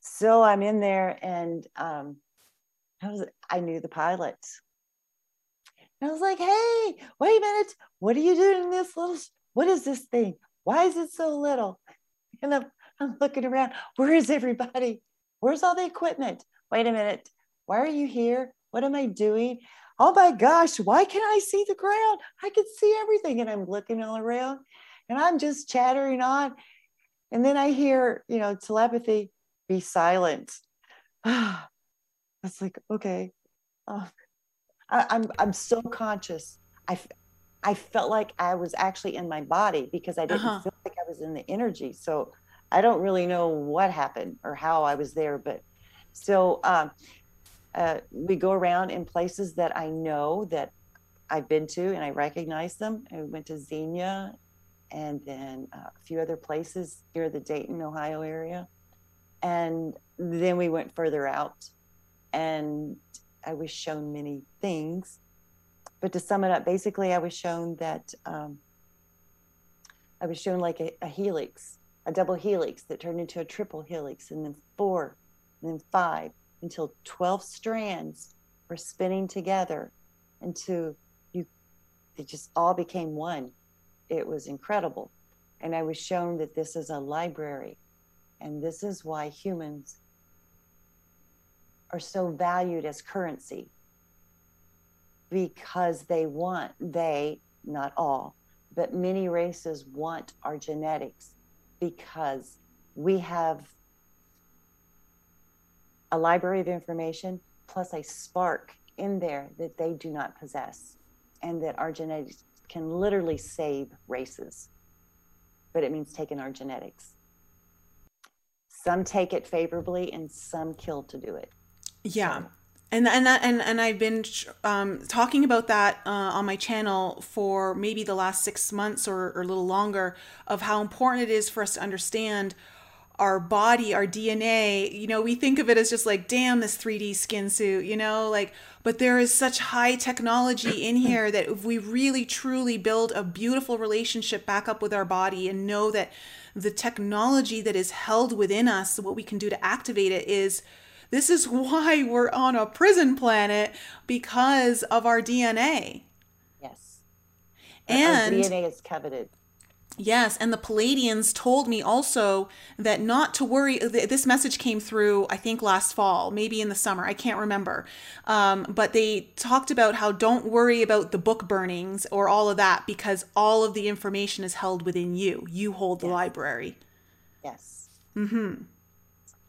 so I'm in there and um, I was, I knew the pilot. And I was like, hey, wait a minute. What are you doing in this little, what is this thing? Why is it so little? And I'm, I'm looking around. Where is everybody? Where's all the equipment? Wait a minute. Why are you here? What am I doing? Oh my gosh, why can't I see the ground? I can see everything. And I'm looking all around and I'm just chattering on. And then I hear, you know, telepathy, be silent. That's like, okay. Oh, I, I'm, I'm so conscious. I, I felt like I was actually in my body because I didn't uh-huh. feel like I was in the energy. So I don't really know what happened or how I was there, but so um, uh, we go around in places that I know that I've been to and I recognize them. I went to Xenia and then uh, a few other places near the Dayton, Ohio area. And then we went further out and I was shown many things. But to sum it up, basically, I was shown that um, I was shown like a, a helix, a double helix that turned into a triple helix, and then four, and then five, until 12 strands were spinning together until you they just all became one. It was incredible. And i was shown that this is a library and this is why humans are so valued as currency because they want they not all but many races want our genetics because we have a library of information plus a spark in there that they do not possess and that our genetics can literally save races but it means taking our genetics. Some take it favorably and some kill to do it. Yeah and and that and and I've been um, talking about that uh, on my channel for maybe the last six months or, or a little longer of how important it is for us to understand our body, our DNA, you know, we think of it as just like, damn, this 3D skin suit, you know, like, but there is such high technology in here that if we really truly build a beautiful relationship back up with our body and know that the technology that is held within us, what we can do to activate it is this is why we're on a prison planet because of our DNA. Yes. And our DNA is coveted. Yes, and the Pleiadians told me also that not to worry. This message came through, I think, last fall, maybe in the summer. I can't remember. Um, but they talked about how don't worry about the book burnings or all of that because all of the information is held within you. You hold the yes. library. Yes. Mm-hmm.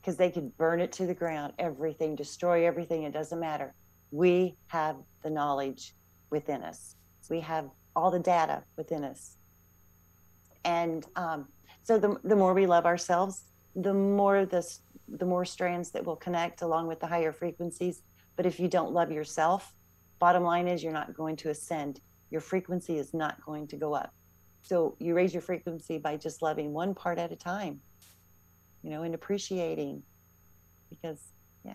Because they could burn it to the ground, everything, destroy everything. It doesn't matter. We have the knowledge within us. We have all the data within us and um, so the, the more we love ourselves the more this the more strands that will connect along with the higher frequencies but if you don't love yourself bottom line is you're not going to ascend your frequency is not going to go up so you raise your frequency by just loving one part at a time you know and appreciating because yeah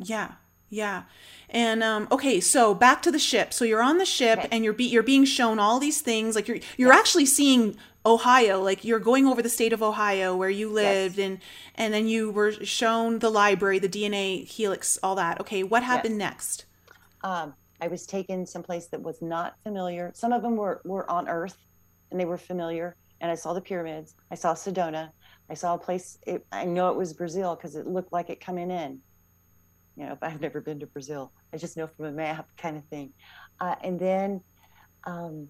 yeah yeah. And um, okay, so back to the ship. So you're on the ship okay. and you're be- you're being shown all these things. Like you're you're yes. actually seeing Ohio. Like you're going over the state of Ohio where you lived, yes. and and then you were shown the library, the DNA helix, all that. Okay, what happened yes. next? Um, I was taken someplace that was not familiar. Some of them were were on Earth, and they were familiar. And I saw the pyramids. I saw Sedona. I saw a place. It, I know it was Brazil because it looked like it coming in you know, I've never been to Brazil. I just know from a map kind of thing. Uh, and then um,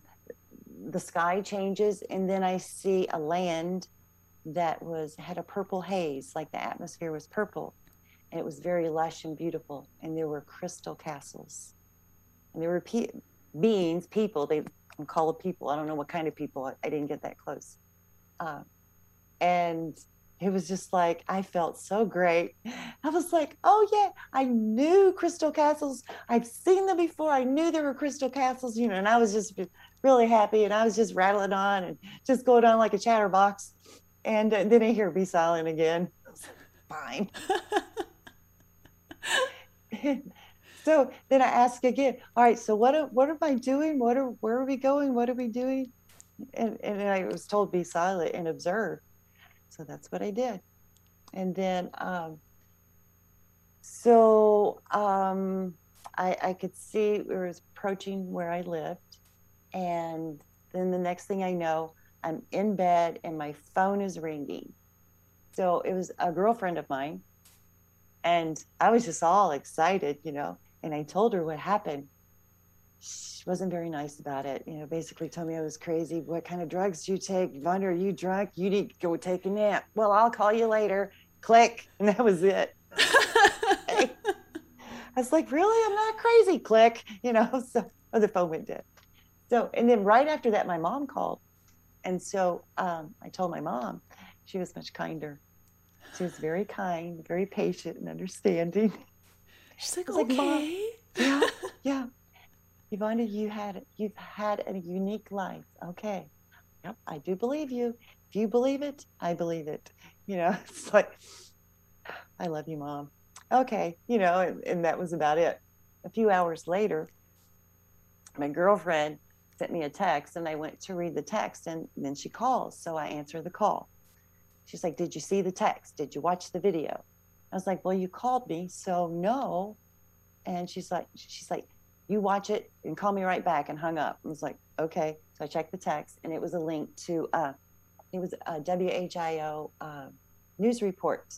the sky changes, and then I see a land that was had a purple haze, like the atmosphere was purple, and it was very lush and beautiful. And there were crystal castles, and there were pe- beings, people. They can call it people. I don't know what kind of people. I, I didn't get that close. Uh, and it was just like I felt so great. I was like, oh yeah, I knew crystal castles. I've seen them before. I knew there were crystal castles, you know, and I was just really happy and I was just rattling on and just going on like a chatterbox. And uh, then I hear be silent again. Fine. so then I ask again, all right, so what what am I doing? What are where are we going? What are we doing? and, and I was told be silent and observe. So that's what I did. And then, um, so um, I, I could see it was approaching where I lived. And then the next thing I know, I'm in bed and my phone is ringing. So it was a girlfriend of mine. And I was just all excited, you know. And I told her what happened she wasn't very nice about it. You know, basically told me I was crazy. What kind of drugs do you take? Wonder, are you drunk? You need to go take a nap. Well, I'll call you later. Click. And that was it. I was like, really? I'm not crazy. Click. You know, so oh, the phone went dead. So, and then right after that, my mom called. And so um, I told my mom, she was much kinder. She was very kind, very patient and understanding. She's like, okay. Like, yeah, yeah. Yvonne, you had you've had a unique life. Okay. Yep, I do believe you. If you believe it, I believe it. You know, it's like I love you, mom. Okay, you know, and, and that was about it. A few hours later, my girlfriend sent me a text and I went to read the text and then she calls. So I answer the call. She's like, Did you see the text? Did you watch the video? I was like, Well, you called me, so no. And she's like, she's like, you watch it and call me right back and hung up. I was like, okay. So I checked the text and it was a link to, uh, it was a WHIO uh, news report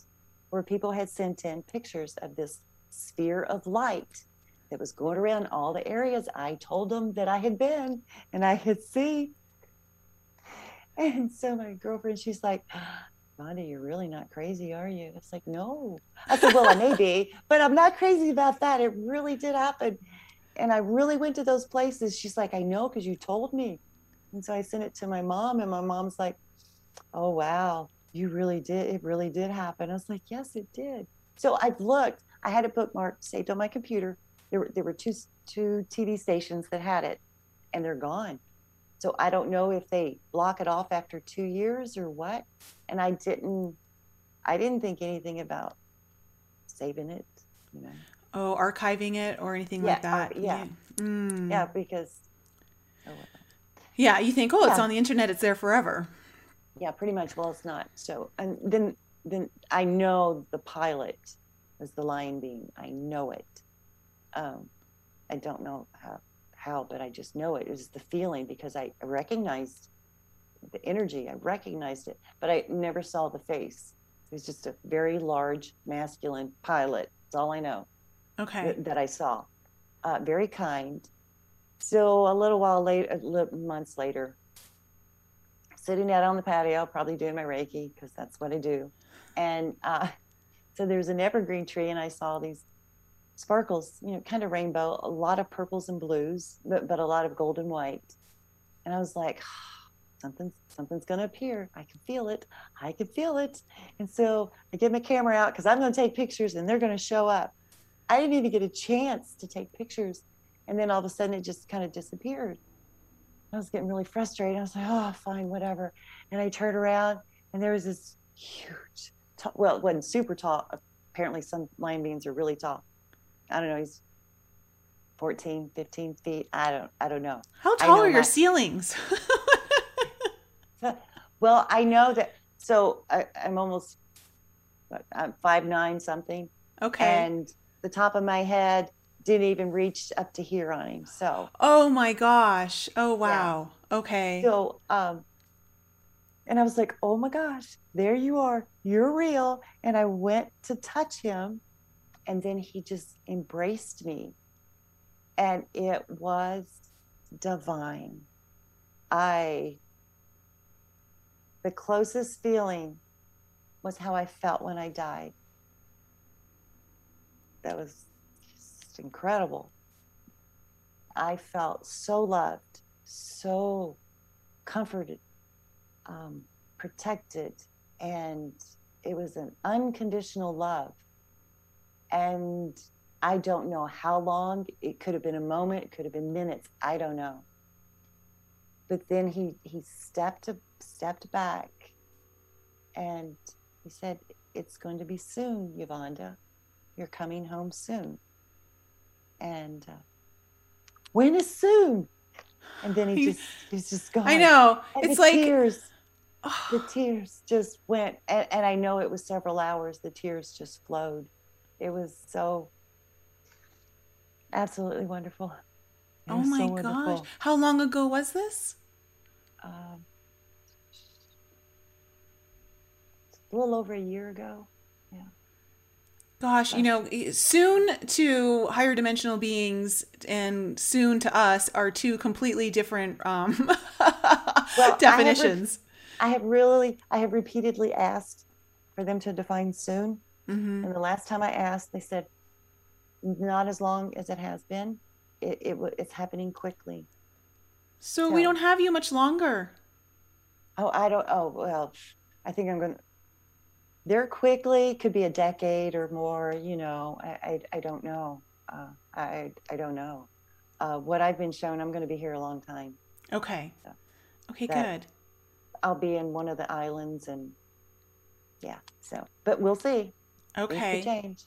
where people had sent in pictures of this sphere of light that was going around all the areas I told them that I had been and I had seen. And so my girlfriend, she's like, You're really not crazy, are you? It's like, no. I said, well, I may be, but I'm not crazy about that. It really did happen and I really went to those places. She's like, I know because you told me. And so I sent it to my mom, and my mom's like, Oh, wow, you really did. It really did happen. I was like, Yes, it did. So I've looked, I had it bookmarked, saved on my computer. There were, there were two, two TV stations that had it, and they're gone. So I don't know if they block it off after two years or what. And I didn't, I didn't think anything about saving it, you know. Oh, archiving it or anything yeah, like that. Uh, yeah. Mm. Yeah, because. Oh, yeah, you think, oh, yeah. it's on the internet, it's there forever. Yeah, pretty much. Well, it's not. So, and then, then I know the pilot was the lion being. I know it. Um, I don't know how, how, but I just know it. It was the feeling because I recognized the energy. I recognized it, but I never saw the face. It was just a very large masculine pilot. That's all I know okay. th- that I saw. Uh, very kind. So a little while later, months later, sitting out on the patio, probably doing my Reiki because that's what I do. And uh, so there's an evergreen tree, and I saw these sparkles, you know, kind of rainbow, a lot of purples and blues, but, but a lot of gold and white. And I was like, oh, something's to appear. I can feel it. I can feel it. And so I get my camera out because I'm going to take pictures, and they're going to show up. I didn't even get a chance to take pictures. And then all of a sudden it just kind of disappeared. I was getting really frustrated. I was like, oh, fine, whatever. And I turned around and there was this huge, well, it wasn't super tall. Apparently, some lion beings are really tall. I don't know. He's 14, 15 feet. I don't, I don't know. How tall are your ceilings? well, I know that. So I, am almost, I'm five nine something. Okay. And the top of my head didn't even reach up to here on him. So. Oh my gosh. Oh wow. Yeah. Okay. So um, and I was like, oh my gosh, there you are. You're real. And I went to touch him, and then he just embraced me, and it was divine. I. The closest feeling was how I felt when I died that was just incredible. I felt so loved, so comforted, um, protected, and it was an unconditional love. And I don't know how long. It could have been a moment. It could have been minutes. I don't know. But then he he stepped stepped back, and he said, "It's going to be soon, Yuvonda." You're coming home soon. And uh, when is soon? and then he just he's just gone. I know. And it's the like tears. the tears just went, and, and I know it was several hours. The tears just flowed. It was so absolutely wonderful. It oh my so gosh. wonderful. How long ago was this? Um, a little over a year ago. Yeah. Gosh, you know, soon to higher dimensional beings and soon to us are two completely different um, Well, definitions. I have really, I have repeatedly asked for them to define soon. Hmm And the last time I asked, they said, not as long as it has been. It, it it's happening quickly. So we don't have you much longer. Oh, I don't. Oh, well, I think I'm going to. There quickly could be a decade or more. You know, I, I, I don't know. Uh, I, I don't know. Uh, what I've been shown, I'm going to be here a long time. Okay. Yeah. Okay, good. I'll be in one of the islands, and yeah. So, but we'll see. Okay. change.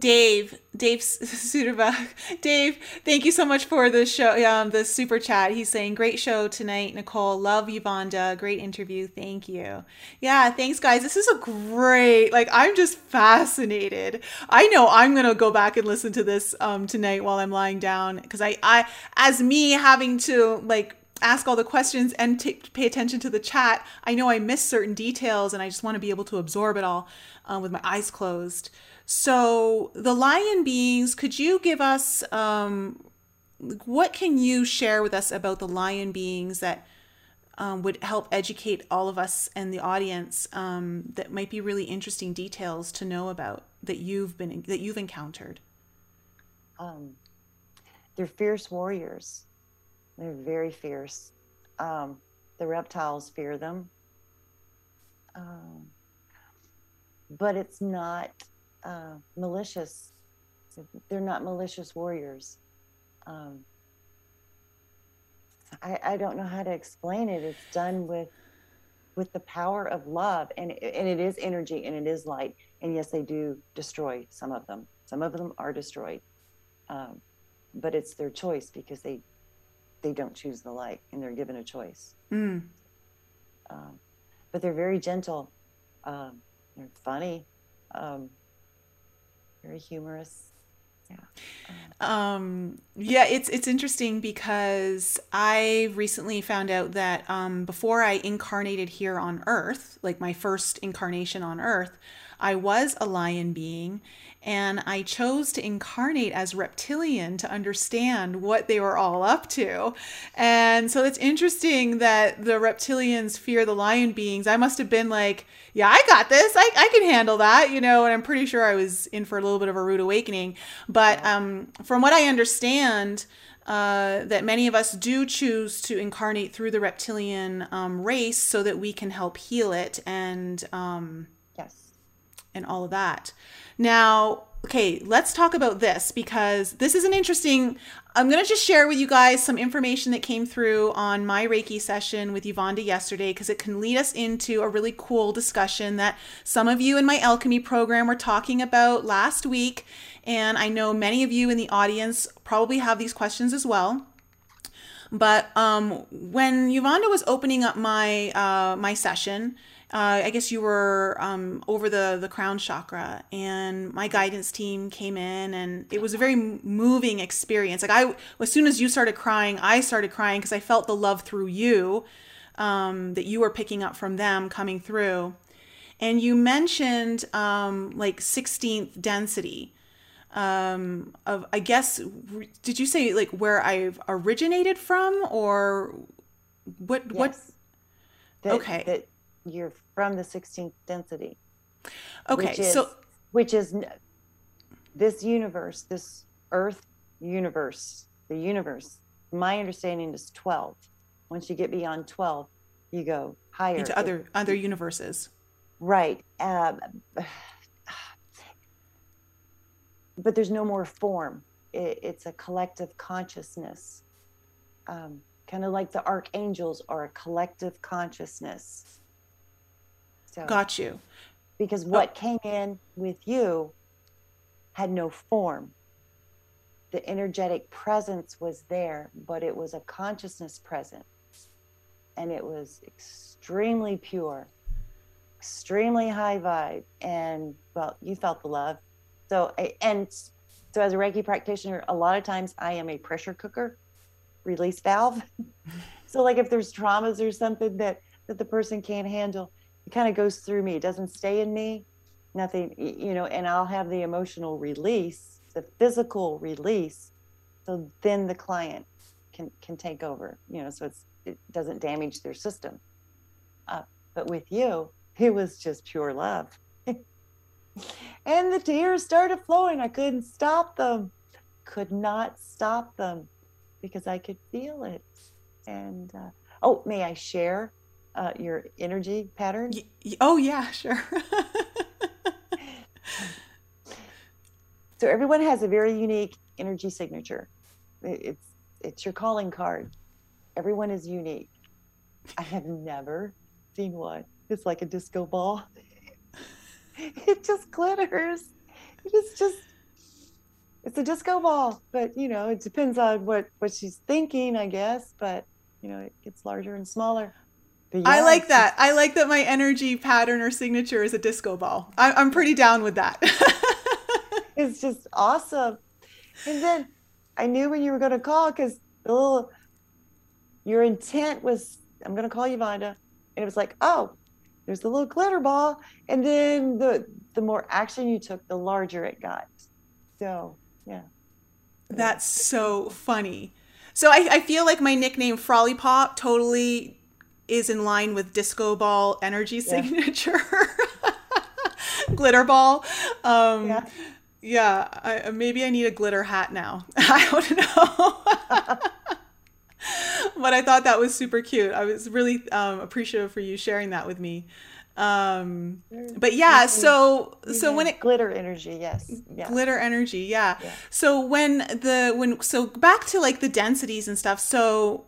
Dave, Dave Suderbach. Dave, thank you so much for the show, um, the super chat. He's saying, great show tonight, Nicole. Love Yuvonda. Great interview. Thank you. Yeah, thanks, guys. This is a great, like, I'm just fascinated. I know I'm going to go back and listen to this um, tonight while I'm lying down because I, I, as me having to, like, ask all the questions and ta pay attention to the chat, I know I miss certain details and I just want to be able to absorb it all uh, with my eyes closed. So, the lion beings, could you give us um, what can you share with us about the lion beings that um, would help educate all of us and the audience um, that might be really interesting details to know about that you've been that you've encountered? Um, they're fierce warriors. They're very fierce. Um, the reptiles fear them. Um, but it's not uh, malicious. They're not malicious warriors. Um, I, I don't know how to explain it. It's done with with the power of love, and and it is energy and it is light. And yes, they do destroy some of them. Some of them are destroyed um, but it's their choice because they they don't choose the light and they're given a choice. Mm. um, but they're very gentle. Um, they're funny. Um, very humorous. Yeah. Um, yeah, it's it's interesting because I recently found out that um, before I incarnated here on Earth, like my first incarnation on Earth, I was a lion being, and I chose to incarnate as reptilian to understand what they were all up to. And so it's interesting that the reptilians fear the lion beings. I must have been like, yeah, I got this. I, I can handle that, you know, and I'm pretty sure I was in for a little bit of a rude awakening. But um, from what I understand, uh, that many of us do choose to incarnate through the reptilian um, race so that we can help heal it and um, and all of that. Now, okay, let's talk about this because this is an interesting. I'm going to just share with you guys some information that came through on my Reiki session with Yuvonda yesterday because it can lead us into a really cool discussion that some of you in my Alcheme program were talking about last week. And I know many of you in the audience probably have these questions as well. But um, when Yuvonda was opening up my uh, my session, uh, I guess you were um, over the the crown chakra, and my guidance team came in, and it was a very moving experience. Like I, as soon as you started crying, I started crying because I felt the love through you um, that you were picking up from them coming through. And you mentioned um, like 16th density um of i guess did you say like where i've originated from or what what that, Okay. that you're from the 16th density. Okay which is, so which is this universe this earth universe the universe my understanding is 12 once you get beyond 12 you go higher. Into It- other other universes. Right um, but there's no more form. It, it's a collective consciousness. Um, kind of like the archangels are a collective consciousness so got you because oh. what came in with you had no form the energetic presence was there, but it was a consciousness presence. And it was extremely pure, extremely high vibe. And well, you felt the love. So, and so as a Reiki practitioner, a lot of times I am a pressure cooker release valve. so like if there's traumas or something that, that the person can't handle, it kind of goes through me. It doesn't stay in me, nothing, you know, and I'll have the emotional release the physical release so then the client can can take over you know so it's it doesn't damage their system. Uh, but with you it was just pure love. And the tears started flowing. I couldn't stop them. Could not stop them because i could feel it. And uh, oh may i share uh, your energy pattern y- oh yeah sure So everyone has a very unique energy signature. It's it's your calling card. Everyone is unique. I have never seen one. It's like a disco ball. it just glitters. It's just it's a disco ball, but you know, it depends on what what she's thinking, I guess. But you know, it gets larger and smaller. I like that. I like that my energy pattern or signature is a disco ball. I, I'm pretty down with that. it's just awesome. And then I knew when you were going to call because the little, your intent was, I'm going to call you Vonda. And it was like, oh, there's the little glitter ball. And then the, the more action you took, the larger it got. So, yeah. That's so funny. So I, I feel like my nickname Frolly Pop totally is in line with disco ball energy signature. Yeah. glitter ball. Um, yeah. Yeah, I, maybe I need a glitter hat now. I don't know. but I thought that was super cute. I was really um, appreciative for you sharing that with me. Um, but yeah, so so when it glitter energy, yes, yeah. glitter energy, yeah. yeah. So when the when so back to like the densities and stuff. So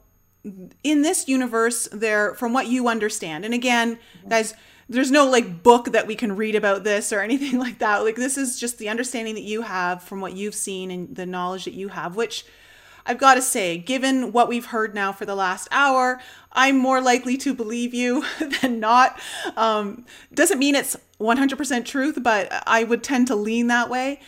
in this universe, there from what you understand, and again, guys there's no like book that we can read about this or anything like that. Like this is just the understanding that you have from what you've seen and the knowledge that you have, which I've got to say, given what we've heard now for the last hour, I'm more likely to believe you than not. Um, doesn't mean it's 100% truth, but I would tend to lean that way.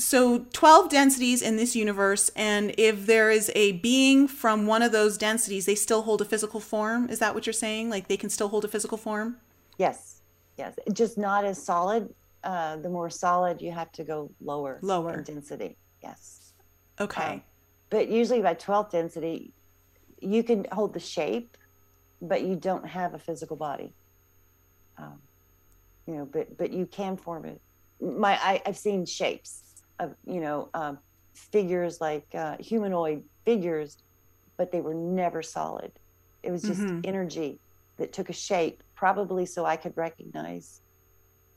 So, 12 densities in this universe, and if there is a being from one of those densities, they still hold a physical form. Is that what you're saying? Like they can still hold a physical form? Yes, yes, just not as solid. Uh, the more solid, you have to go lower, lower in density. Yes. Okay. Um, but usually by 12th density, you can hold the shape, but you don't have a physical body. Um, you know, but but you can form it. My I, have seen shapes of you know um, figures like uh, humanoid figures, but they were never solid. It was just mm-hmm. energy that took a shape probably so I could recognize.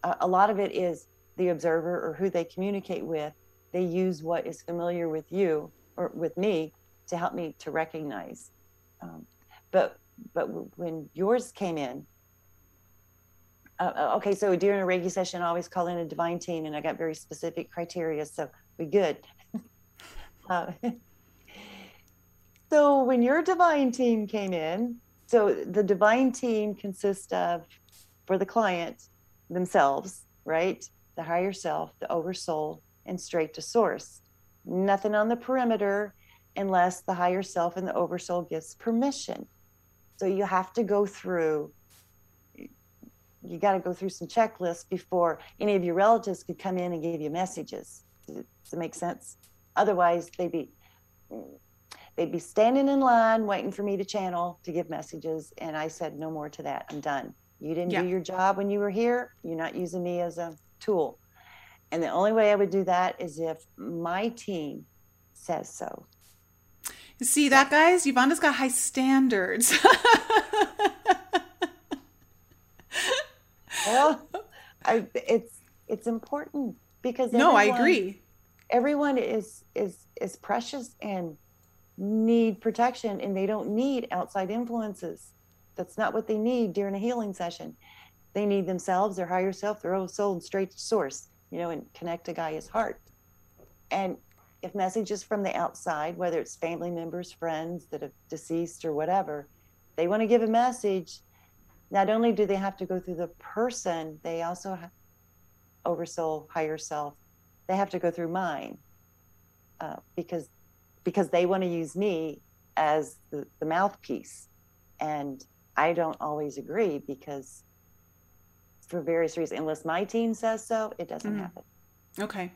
Uh, a lot of it is the observer or who they communicate with. They use what is familiar with you or with me to help me to recognize. Um, but but when yours came in, uh, uh okay, so during a Reiki session, I always call in a divine team, and I got very specific criteria, so we good. uh, so when your divine team came in, so the divine team consists of, for the client themselves, right? The higher self, the oversoul, and straight to source. Nothing on the perimeter unless the higher self and the oversoul gives permission. So you have to go through you got to go through some checklists before any of your relatives could come in and give you messages. Does it make sense? Otherwise, they'd be they'd be standing in line waiting for me to channel to give messages. And I said, no more to that. I'm done. You didn't yeah. do your job when you were here. You're not using me as a tool. And the only way I would do that is if my team says so. See that, guys? Yvonne's got high standards. well, I, it's it's important because no, I agree. Everyone is is is precious and need protection and they don't need outside influences. That's not what they need during a healing session. They need themselves, their higher self, their own soul, and straight source, you know, and connect to Gaia's heart. And if messages from the outside, whether it's family members, friends that have deceased or whatever, they want to give a message. Not only do they have to go through the person, they also have oversoul, higher self. They have to go through mine uh, because because they want to use me as the, the mouthpiece, and I don't always agree because for various reasons. Unless my team says so, it doesn't mm. happen. Okay.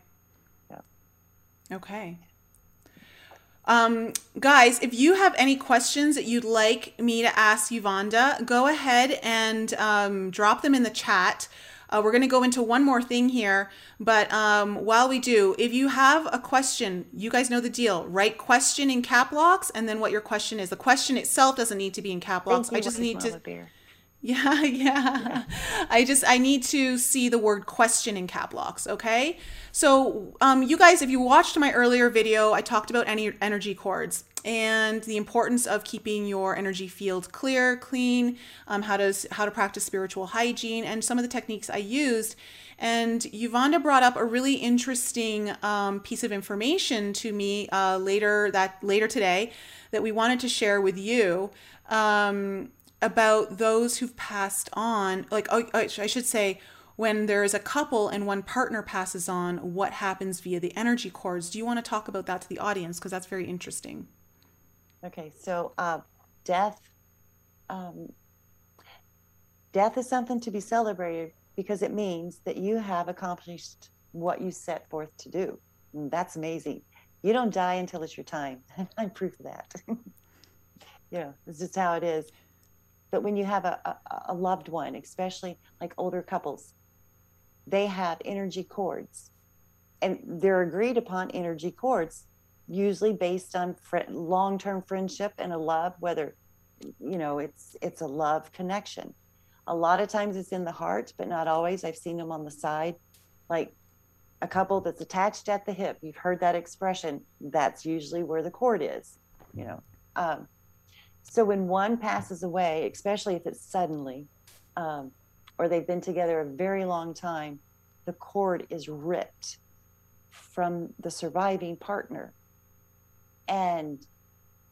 Okay. Um, guys, if you have any questions that you'd like me to ask Yuvonda, go ahead and um, drop them in the chat. Uh, we're going to go into one more thing here, but um, while we do, if you have a question, you guys know the deal. Write question in cap locks, and then what your question is. The question itself doesn't need to be in cap locks. I just need to. Yeah, yeah, I just I need to see the word question in cap locks, okay? So, um you guys if you watched my earlier video, I talked about any energy cords and the importance of keeping your energy field clear, clean, um, how to how to practice spiritual hygiene and some of the techniques I used. And Yuvonda brought up a really interesting um, piece of information to me uh, later that later today that we wanted to share with you. Um, about those who've passed on like oh, i should say when there is a couple and one partner passes on what happens via the energy cords? Do you want to talk about that to the audience? Because that's very interesting. Okay so uh, death um, death is something to be celebrated because it means that you have accomplished what you set forth to do. And that's amazing. You don't die until it's your time. I'm proof of that. Know this is how it is but when you have a, a, a loved one, especially like older couples, they have energy cords and they're agreed upon energy cords, usually based on fr- long-term friendship and a love, whether, you know, it's, it's a love connection. A lot of times it's in the heart, but not always. I've seen them on the side, like a couple that's attached at the hip. You've heard that expression. That's usually where the cord is, you know. Um, so when one passes away, especially if it's suddenly, um, or they've been together a very long time, the cord is ripped from the surviving partner. And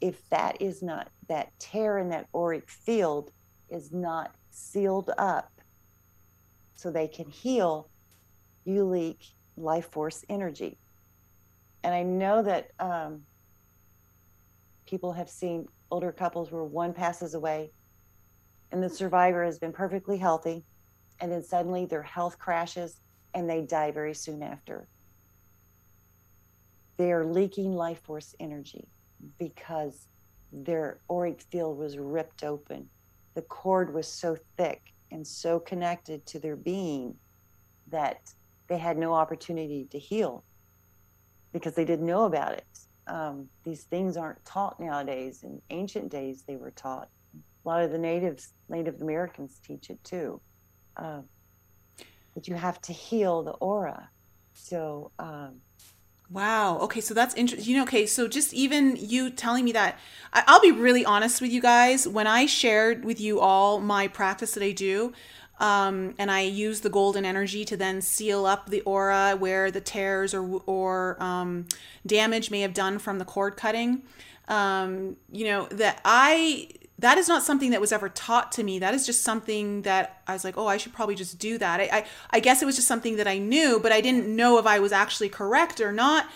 if that is not, that tear in that auric field is not sealed up so they can heal, you leak life force energy. And I know that um, people have seen older couples where one passes away and the survivor has been perfectly healthy and then suddenly their health crashes and they die very soon after. They are leaking life force energy because their auric field was ripped open. The cord was so thick and so connected to their being that they had no opportunity to heal because they didn't know about it um, these things aren't taught nowadays. In ancient days, they were taught. A lot of the natives, Native Americans, teach it too. Uh, that you have to heal the aura. So. Um, Wow. Okay. So that's interesting. You know, okay. So just even you telling me that, I- I'll be really honest with you guys. When I shared with you all my practice that I do, um, and I use the golden energy to then seal up the aura where the tears or or um, damage may have done from the cord cutting. Um, you know that I that is not something that was ever taught to me. That is just something that I was like, oh, I should probably just do that. I, I, I guess it was just something that I knew, but I didn't know if I was actually correct or not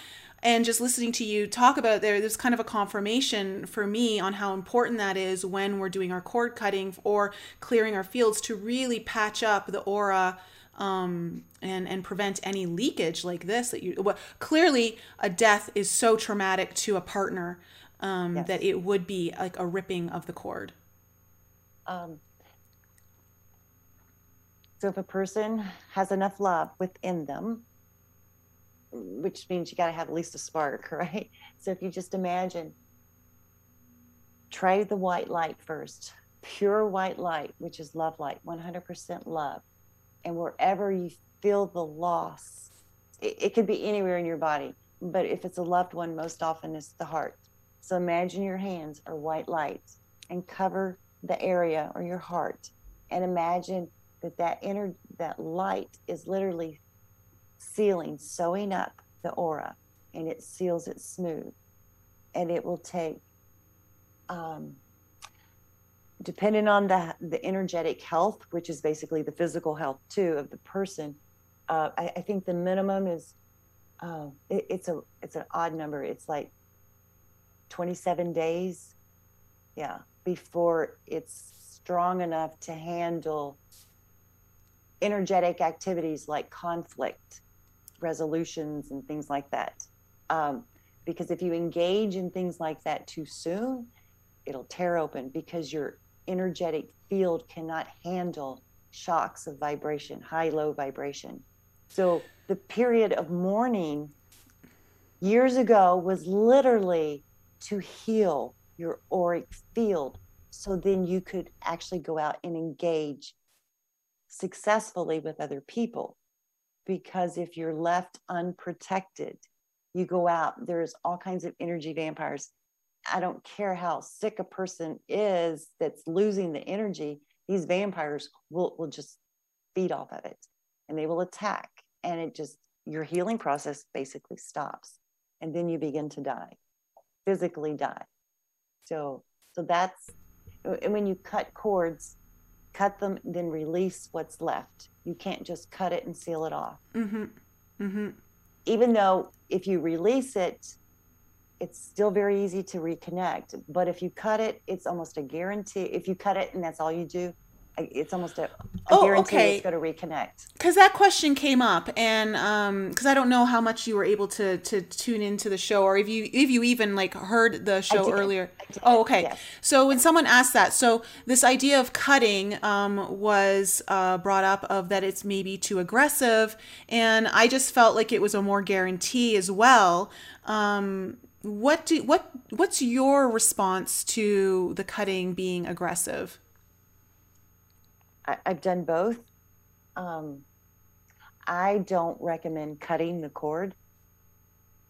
and just listening to you talk about there there's kind of a confirmation for me on how important that is when we're doing our cord cutting or clearing our fields to really patch up the aura um, and and prevent any leakage like this that you well, clearly a death is so traumatic to a partner um, yes. that it would be like a ripping of the cord um, so if a person has enough love within them which means you got to have at least a spark, right? So if you just imagine, try the white light first, pure white light, which is love light, 100% love. And wherever you feel the loss, it, it could be anywhere in your body, but if it's a loved one, most often it's the heart. So imagine your hands are white lights and cover the area or your heart and imagine that that inner that light is literally sealing, sewing up the aura and it seals it smooth. And it will take, um, depending on the, the energetic health, which is basically the physical health too of the person, uh, I, I, think the minimum is uh, it, it's a it's an odd number. It's like 27 days, yeah, before it's strong enough to handle energetic activities like conflict resolutions and things like that. Um, because if you engage in things like that too soon, it'll tear open because your energetic field cannot handle shocks of vibration, high low vibration. So the period of mourning years ago was literally to heal your auric field so then you could actually go out and engage successfully with other people because if you're left unprotected you go out there's all kinds of energy vampires. I don't care how sick a person is that's losing the energy these vampires will, will just feed off of it and they will attack. And it just your healing process basically stops and then you begin to die physically die. So so that's and when you cut cords cut them then release what's left you can't just cut it and seal it off mm-hmm. Mm-hmm. even though if you release it it's still very easy to reconnect but if you cut it it's almost a guarantee if you cut it and that's all you do it's almost a, a oh, guarantee okay. it's going to reconnect. Because that question came up, and because um, I don't know how much you were able to to tune into the show, or if you if you even like heard the show earlier. Oh, okay. Yes. So when someone asked that, so this idea of cutting um, was uh, brought up of that it's maybe too aggressive, and I just felt like it was a more guarantee as well. Um, what do what what's your response to the cutting being aggressive? I, have done both. Um, I don't recommend cutting the cord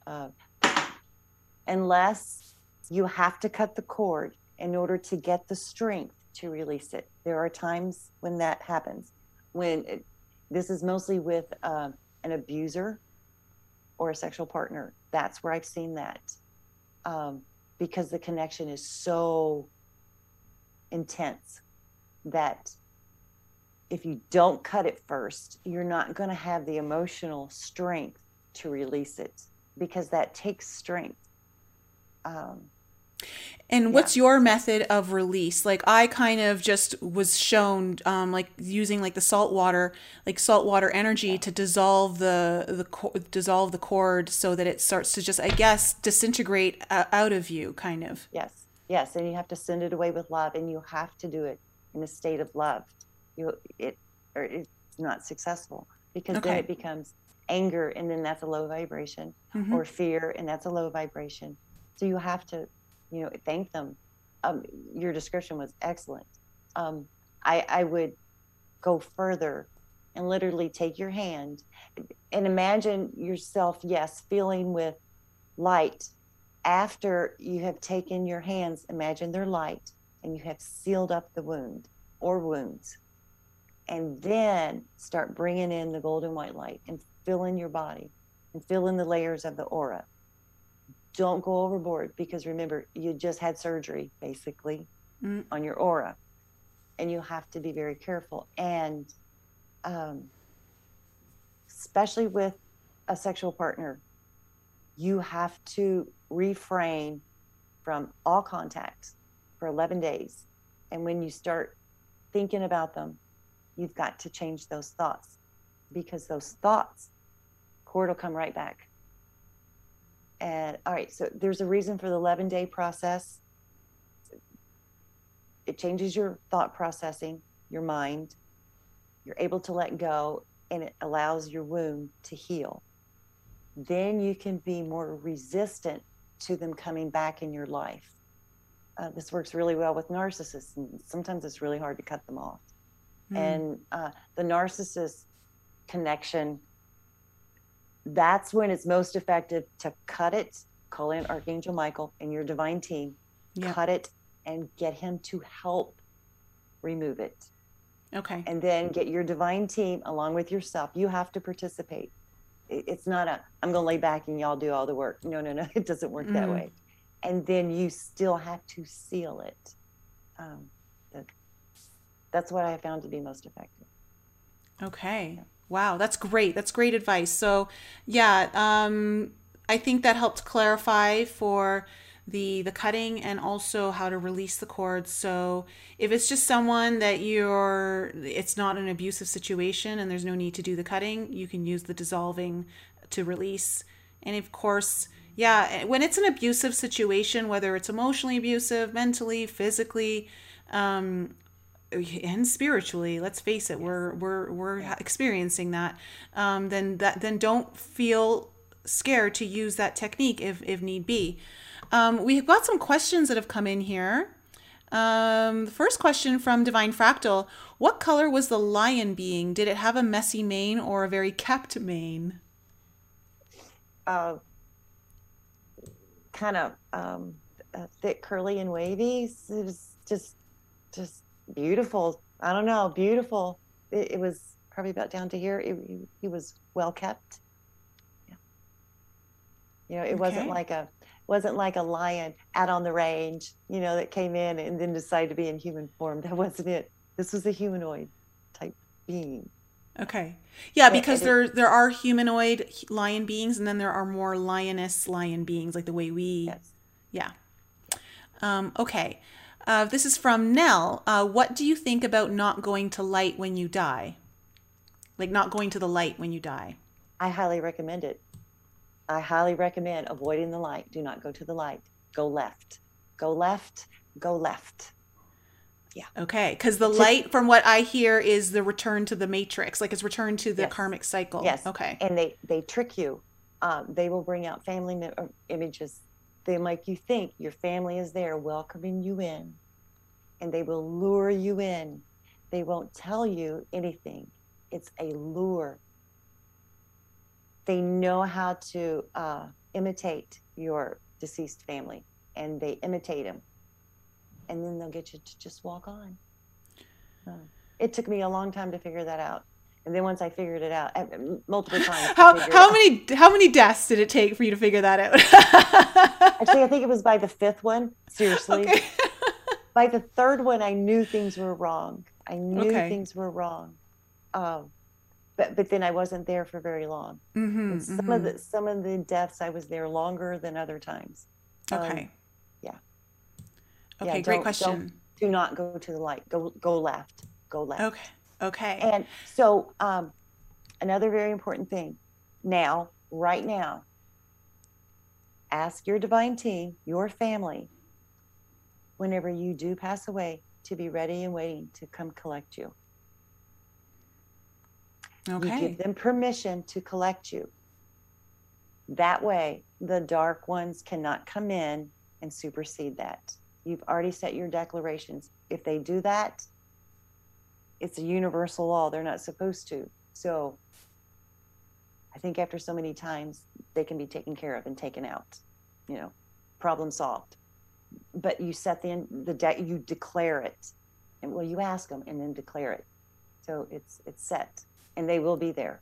uh, unless you have to cut the cord in order to get the strength to release it. There are times when that happens. When it, this is mostly with uh, an abuser or a sexual partner. That's where I've seen that um, because the connection is so intense that if you don't cut it first, you're not going to have the emotional strength to release it because that takes strength. Um, and what's yeah. your method of release? Like I kind of just was shown um, like using like the salt water, like salt water energy yeah. to dissolve the the dissolve the cord so that it starts to just I guess disintegrate out of you kind of. Yes. Yes, and you have to send it away with love and you have to do it in a state of love you it or it's not successful because okay. then it becomes anger and then that's a low vibration mm-hmm. or fear and that's a low vibration. So you have to you know thank them. Um, your description was excellent. Um, I, I would go further and literally take your hand and imagine yourself yes feeling with light. After you have taken your hands imagine they're light and you have sealed up the wound or wounds and then start bringing in the golden white light and fill in your body and fill in the layers of the aura. Don't go overboard because remember, you just had surgery basically mm. on your aura, and you have to be very careful. And um, especially with a sexual partner, you have to refrain from all contact for 11 days. And when you start thinking about them, you've got to change those thoughts because those thoughts, cord will come right back. And all right, so there's a reason for the 11 day process. It changes your thought processing, your mind. You're able to let go, and it allows your wound to heal. Then you can be more resistant to them coming back in your life. Uh, this works really well with narcissists, and sometimes it's really hard to cut them off mm. and uh, the narcissist connection that's when it's most effective to cut it call in archangel michael and your divine team yep. cut it and get him to help remove it. Okay. And then get your divine team along with yourself. You have to participate. It's not a i'm going to lay back and y'all do all the work. No no no it doesn't work mm. that way. And then you still have to seal it. Um, that's what i found to be most effective. Okay. Yeah. wow that's great. That's great advice. So yeah um, i think that helped clarify for the the cutting and also how to release the cords. So if it's just someone that you're it's not an abusive situation and there's no need to do the cutting you can use the dissolving to release. And of course yeah when it's an abusive situation whether it's emotionally abusive mentally physically um, and spiritually let's face it we're we're we're experiencing that um, then that then don't feel scared to use that technique if if need be um, we've got some questions that have come in here. Um, the first question from Divine Fractal What color was the lion being? Did it have a messy mane or a very kept mane? Uh, kind of um, thick, curly, and wavy. It was just, just beautiful. I don't know, beautiful. It, it was probably about down to here. It, it, he was well kept. Yeah. You know, it okay. wasn't like a wasn't like a lion out on the range, you know, that came in and then decided to be in human form. That wasn't it. This was a humanoid type being. Okay. Yeah, because there there are humanoid lion beings, and then there are more lioness lion beings, like the way we. Yes. Yeah. Um, okay. Uh, this is from Nell. Uh, what do you think about not going to light when you die? Like not going to the light when you die. I highly recommend it. I highly recommend avoiding the light. Do not go to the light. Go left. Go left. Go left. Yeah. Okay. Because the light, from what I hear, is the return to the matrix, like it's return to the yes. karmic cycle. Yes. Okay. And they they trick you. Um, they will bring out family images. They make you think your family is there, welcoming you in, and they will lure you in. They won't tell you anything. It's a lure. They know how to uh, imitate your deceased family and they imitate them and then they'll get you to just walk on. Uh, it took me a long time to figure that out and then once i figured it out multiple times how, how many how many deaths did it take for you to figure that out actually i think it was by the fifth one seriously okay. by the third one i knew things were wrong i knew okay. things were wrong um, but but then I wasn't there for very long. Mm-hmm, some mm-hmm. of the some of the deaths I was there longer than other times. Um, okay. Um, yeah. Okay, yeah, great question. do not go to the light. Go go left. Go left. Okay. Okay. And so um, another very important thing now, right now, ask your divine team, your family, whenever you do pass away, to be ready and waiting to come collect you. Okay. You give them permission to collect you. That way, the dark ones cannot come in and supersede that. You've already set your declarations. If they do that, it's a universal law. They're not supposed to. So I think after so many times, they can be taken care of and taken out. You know, problem solved. But you set the the debt. You declare it, and well, you ask them and then declare it. So it's it's set and they will be there.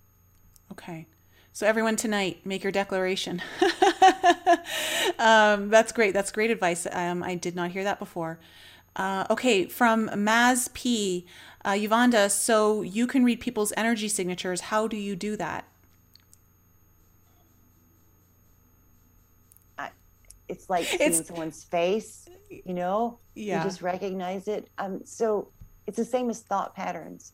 Okay. So everyone tonight, make your declaration. um, that's great. That's great advice. Um, I did not hear that before. Uh, okay, from Maz P. Uh, Yuvonda, so you can read people's energy signatures. How do you do that? I, it's like seeing it's, someone's face, you know? Yeah. You just recognize it. Um, so it's the same as thought patterns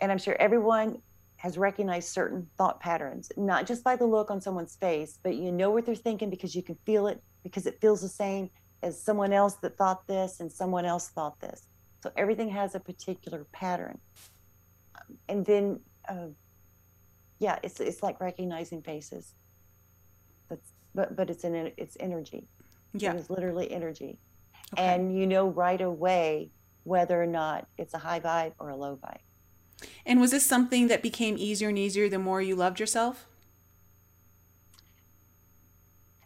and I'm sure everyone has recognized certain thought patterns, not just by the look on someone's face, but you know what they're thinking because you can feel it, because it feels the same as someone else that thought this and someone else thought this. So everything has a particular pattern. And then, uh, yeah, it's it's like recognizing faces. But but but it's an it's energy. Yeah, it's literally energy, okay. and you know right away whether or not it's a high vibe or a low vibe. And was this something that became easier and easier the more you loved yourself?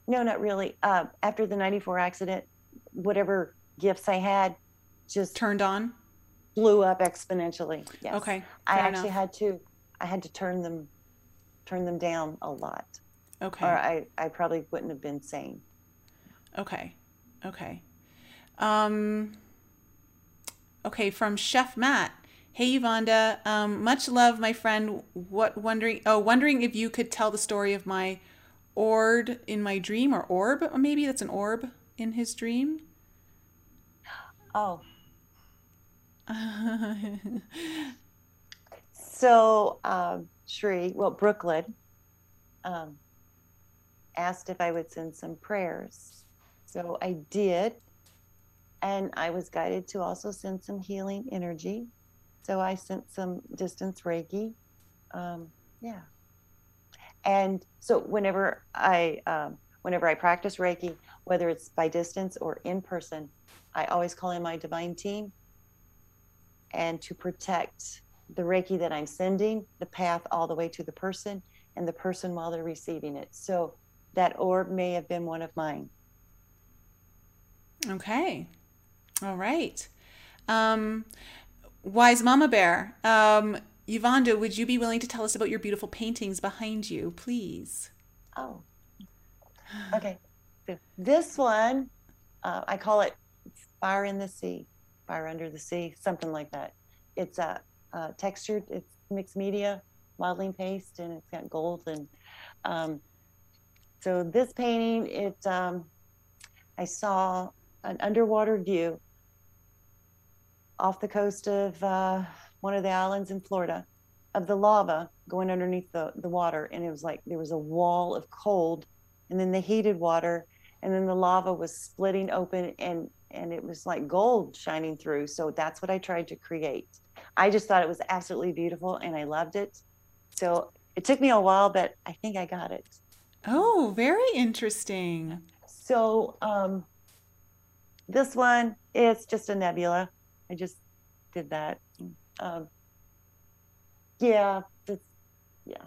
No, not really. Uh, after the 94 accident, whatever gifts I had just turned on, blew up exponentially. Yes. Okay. I actually enough. had to, I had to turn them turn them down a lot. Okay. Or I, I probably wouldn't have been sane. Okay. Okay. Um, okay, from Chef Matt. Hey Yuvonda, um, much love, my friend. What wondering? Oh, wondering if you could tell the story of my ord in my dream, or orb? Maybe that's an orb in his dream. Oh. so, um, Shri, well, Brooklyn, um, asked if I would send some prayers. So I did. And I was guided to also send some healing energy. So I sent some distance Reiki. Um, yeah. And so whenever I um, whenever I practice Reiki, whether it's by distance or in person, I always call in my divine team and to protect the Reiki that I'm sending, the path all the way to the person and the person while they're receiving it. So that orb may have been one of mine. Okay. All right. Um, Wise Mama Bear, um, Yuvonda, would you be willing to tell us about your beautiful paintings behind you, please? Oh, okay. This one, uh, I call it Fire in the Sea, Fire Under the Sea, something like that. It's a uh, textured, it's mixed media, modeling paste, and it's got gold. And um, so this painting, it um, I saw an underwater view off the coast of uh, one of the islands in Florida of the lava going underneath the, the water. And it was like there was a wall of cold and then the heated water and then the lava was splitting open and and it was like gold shining through. So that's what I tried to create. I just thought it was absolutely beautiful and I loved it. So it took me a while, but I think I got it. Oh, very interesting. So um, this one is just a nebula. I just did that. Um, yeah, yeah.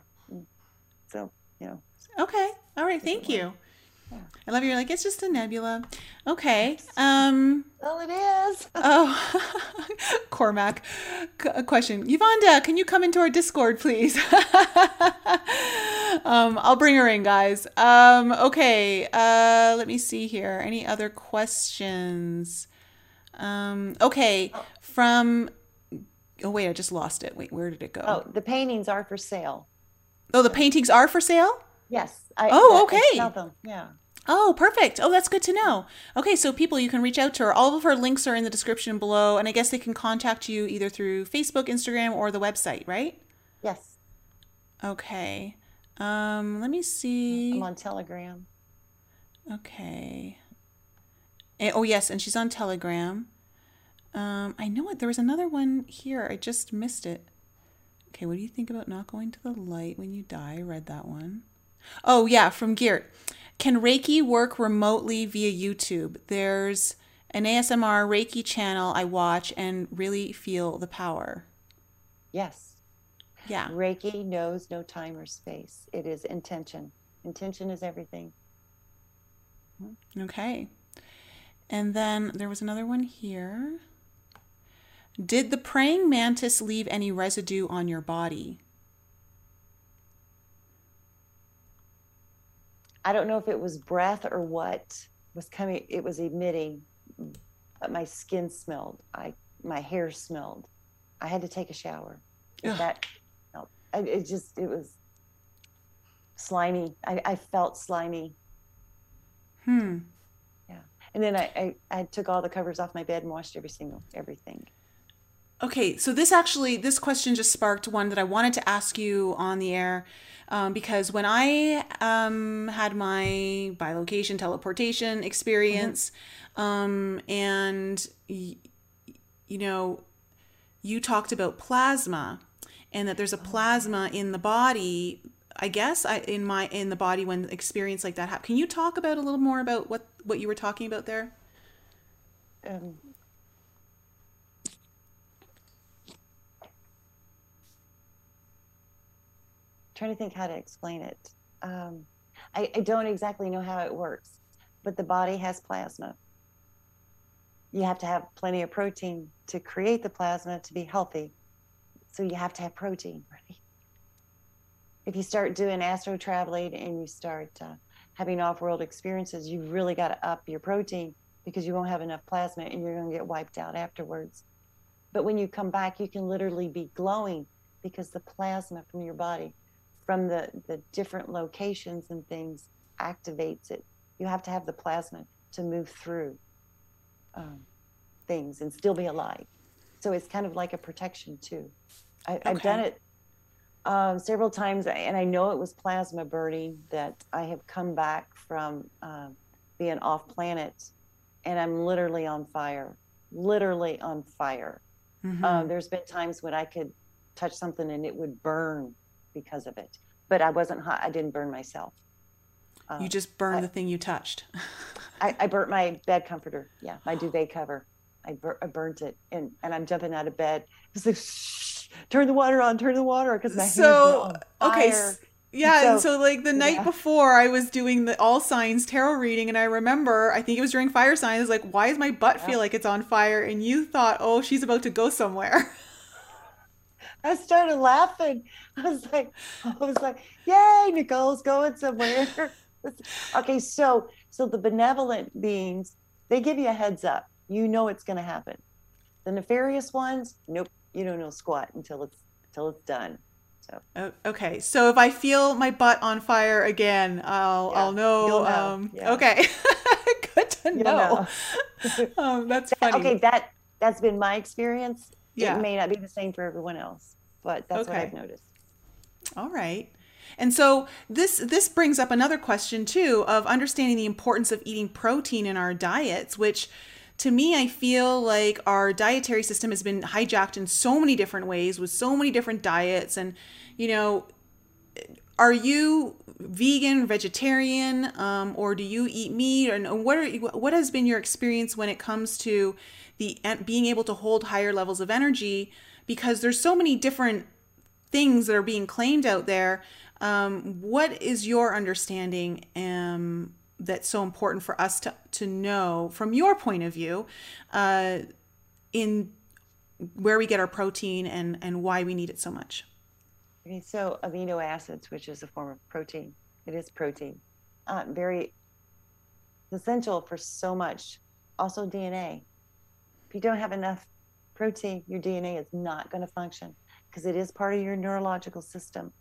So, you know. Okay. All right. Thank you. Yeah. I love you. You're like, it's just a nebula. Okay. Um, well, it is. oh, Cormac, a question. Yuvonda, can you come into our Discord, please? um, I'll bring her in, guys. Um, okay. Uh, let me see here. Any other questions? Um, okay. Oh. From, oh, wait, I just lost it. Wait, where did it go? Oh, the paintings are for sale. Oh, the paintings are for sale? Yes. I, oh, okay. I them. Yeah. Oh, perfect. Oh, that's good to know. Okay, so people, you can reach out to her. All of her links are in the description below, and I guess they can contact you either through Facebook, Instagram, or the website, right? Yes. Okay. Um, let me see. I'm on Telegram. Okay. And, oh yes, and she's on Telegram. Um, I know it. There was another one here. I just missed it. Okay, what do you think about not going to the light when you die? I read that one. Oh yeah, from Geert. Can Reiki work remotely via YouTube? There's an ASMR Reiki channel I watch and really feel the power. Yes. Yeah. Reiki knows no time or space. It is intention. Intention is everything. Okay. And then there was another one here. Did the praying mantis leave any residue on your body? I don't know if it was breath or what was coming. It was emitting, but my skin smelled. I my hair smelled. I had to take a shower. That no, it just it was slimy. I, I felt slimy. Hmm. Yeah, and then I, I I took all the covers off my bed and washed every single everything. Okay, so this actually this question just sparked one that I wanted to ask you on the air um, because when I um, had my bilocation teleportation experience, mm-hmm. um, and y- you know, you talked about plasma, and that there's a plasma in the body. I guess I in my in the body when experience like that happens. Can you talk about a little more about what what you were talking about there? Um, trying to think how to explain it. Um, I, I don't exactly know how it works, but the body has plasma. You have to have plenty of protein to create the plasma to be healthy. So you have to have protein, if you start doing astro traveling and you start uh, having off-world experiences, you've really got to up your protein because you won't have enough plasma and you're going to get wiped out afterwards. But when you come back, you can literally be glowing because the plasma from your body, from the, the different locations and things, activates it. You have to have the plasma to move through um, things and still be alive. So it's kind of like a protection too. I, have done it um, several times, and I know it was plasma burning that I have come back from uh, being off planet, and I'm literally on fire, literally on fire. Mm-hmm. Um, there's been times when I could touch something and it would burn because of it, but I wasn't hot. I didn't burn myself. Um, you just burned I, the thing you touched. I, I burnt my bed comforter. Yeah, my duvet cover. I, bur- I burnt it, and and I'm jumping out of bed. It's like. Shh, turn the water on, turn the water because my hair. so okay. Yeah, so, and so like the night yeah. before, I was doing the all signs tarot reading, and I remember I think it was during fire signs. Like, why does my butt yeah. feel like it's on fire? And you thought, oh, she's about to go somewhere. I started laughing. I was like, I was like, yay, Nicole's going somewhere. okay, so so the benevolent beings, they give you a heads up. You know it's going to happen. The nefarious ones, nope, you don't know squat until it's until it's done. So okay, so if I feel my butt on fire again, I'll yeah, I'll know. know. Um, yeah. Okay, good to know. know. um, that's funny. Okay, that that's been my experience. Yeah. It may not be the same for everyone else, but that's okay. what I've noticed. All right. And so this this brings up another question too of understanding the importance of eating protein in our diets, which to me, I feel like our dietary system has been hijacked in so many different ways with so many different diets. And, you know, are you vegan, vegetarian, um, or do you eat meat? And what are what has been your experience when it comes to the being able to hold higher levels of energy? Because there's so many different things that are being claimed out there. Um, what is your understanding um, that's so important for us to, to know from your point of view uh, in where we get our protein and, and why we need it so much. Okay, so amino acids, which is a form of protein, it is protein, uh, very essential for so much. Also, DNA. If you don't have enough protein, your DNA is not going to function because it is part of your neurological system.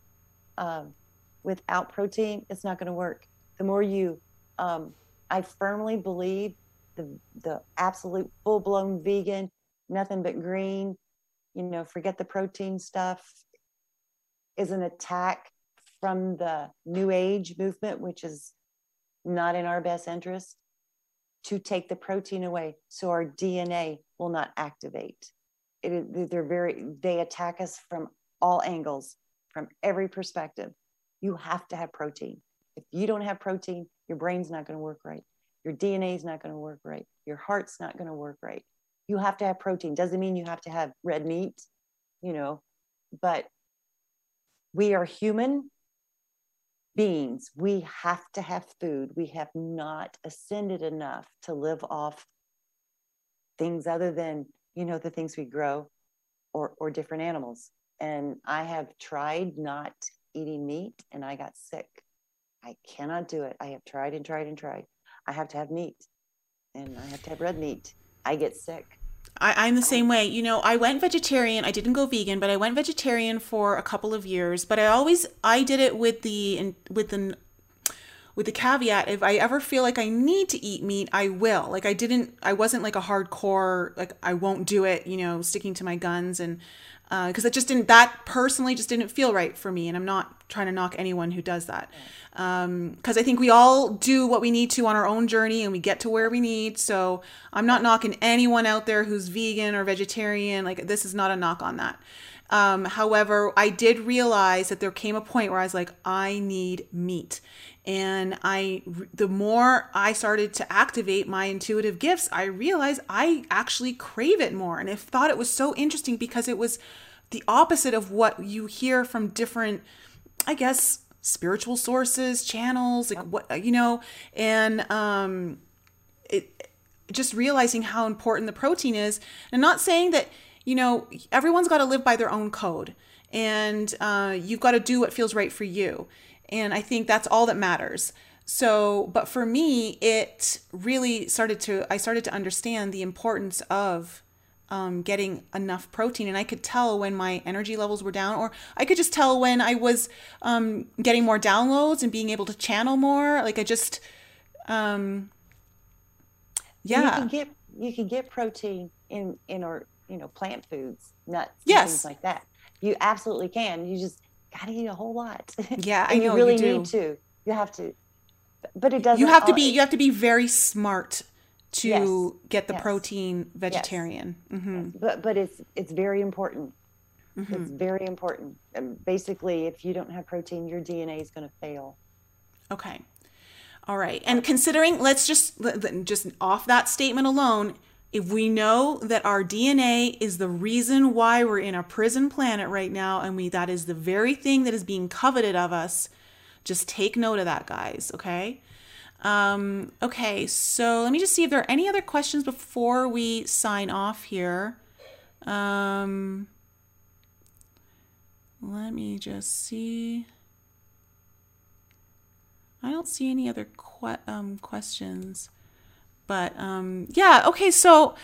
Um, without protein, it's not going to work. The more you um, I firmly believe the the absolute full blown vegan, nothing but green, you know, forget the protein stuff, is an attack from the New Age movement, which is not in our best interest, to take the protein away so our DNA will not activate. It, they're very they attack us from all angles, from every perspective. You have to have protein. If you don't have protein, your brain's not going to work right. Your DNA is not going to work right. Your heart's not going to work right. You have to have protein. Doesn't mean you have to have red meat, you know, but we are human beings. We have to have food. We have not ascended enough to live off things other than, you know, the things we grow or, or different animals. And I have tried not eating meat and I got sick I cannot do it. I have tried and tried and tried. I have to have meat and I have to have red meat. I get sick. I, am the oh. same way. You know, I went vegetarian. I didn't go vegan, but I went vegetarian for a couple of years. But I always I did it with the with the with the caveat if I ever feel like I need to eat meat, I will. Like I didn't I wasn't like a hardcore like I won't do it, you know, sticking to my guns and because uh, it just didn't that personally just didn't feel right for me and i'm not trying to knock anyone who does that. Because um, i think we all do what we need to on our own journey and we get to where we need so i'm not knocking anyone out there who's vegan or vegetarian like this is not a knock on that. Um, however i did realize that there came a point where i was like i need meat and i the more i started to activate my intuitive gifts i realized i actually crave it more. And i thought it was so interesting because it was the opposite of what you hear from different i guess spiritual sources channels like what you know? And um it just realizing how important the protein is. And not saying that you know everyone's got to live by their own code. And uh, you've got to do what feels right for you. And I think that's all that matters. So, but for me, it really started to, I started to understand the importance of um, getting enough protein. And I could tell when my energy levels were down, or I could just tell when I was um, getting more downloads and being able to channel more. Like I just, um, yeah. You can get, you can get protein in, in our, you know, plant foods, nuts, yes. things like that. You absolutely can. You just got to eat a whole lot. Yeah, I know. you really you need to. You have to but it doesn't. You have to be. You have to be very smart to Yes. get the Yes. protein vegetarian. hmm but but it's it's very important. Mm-hmm. It's very important. And basically, if you don't have protein, your DNA is going to fail. Okay. All right. And considering, let's just just off that statement alone, if we know that our DNA is the reason why we're in a prison planet right now, and we that is the very thing that is being coveted of us, just take note of that, guys. Okay. Um, okay. So let me just see if there are any other questions before we sign off here. Um, let me just see. I don't see any other que- um, questions. But um, yeah, okay, so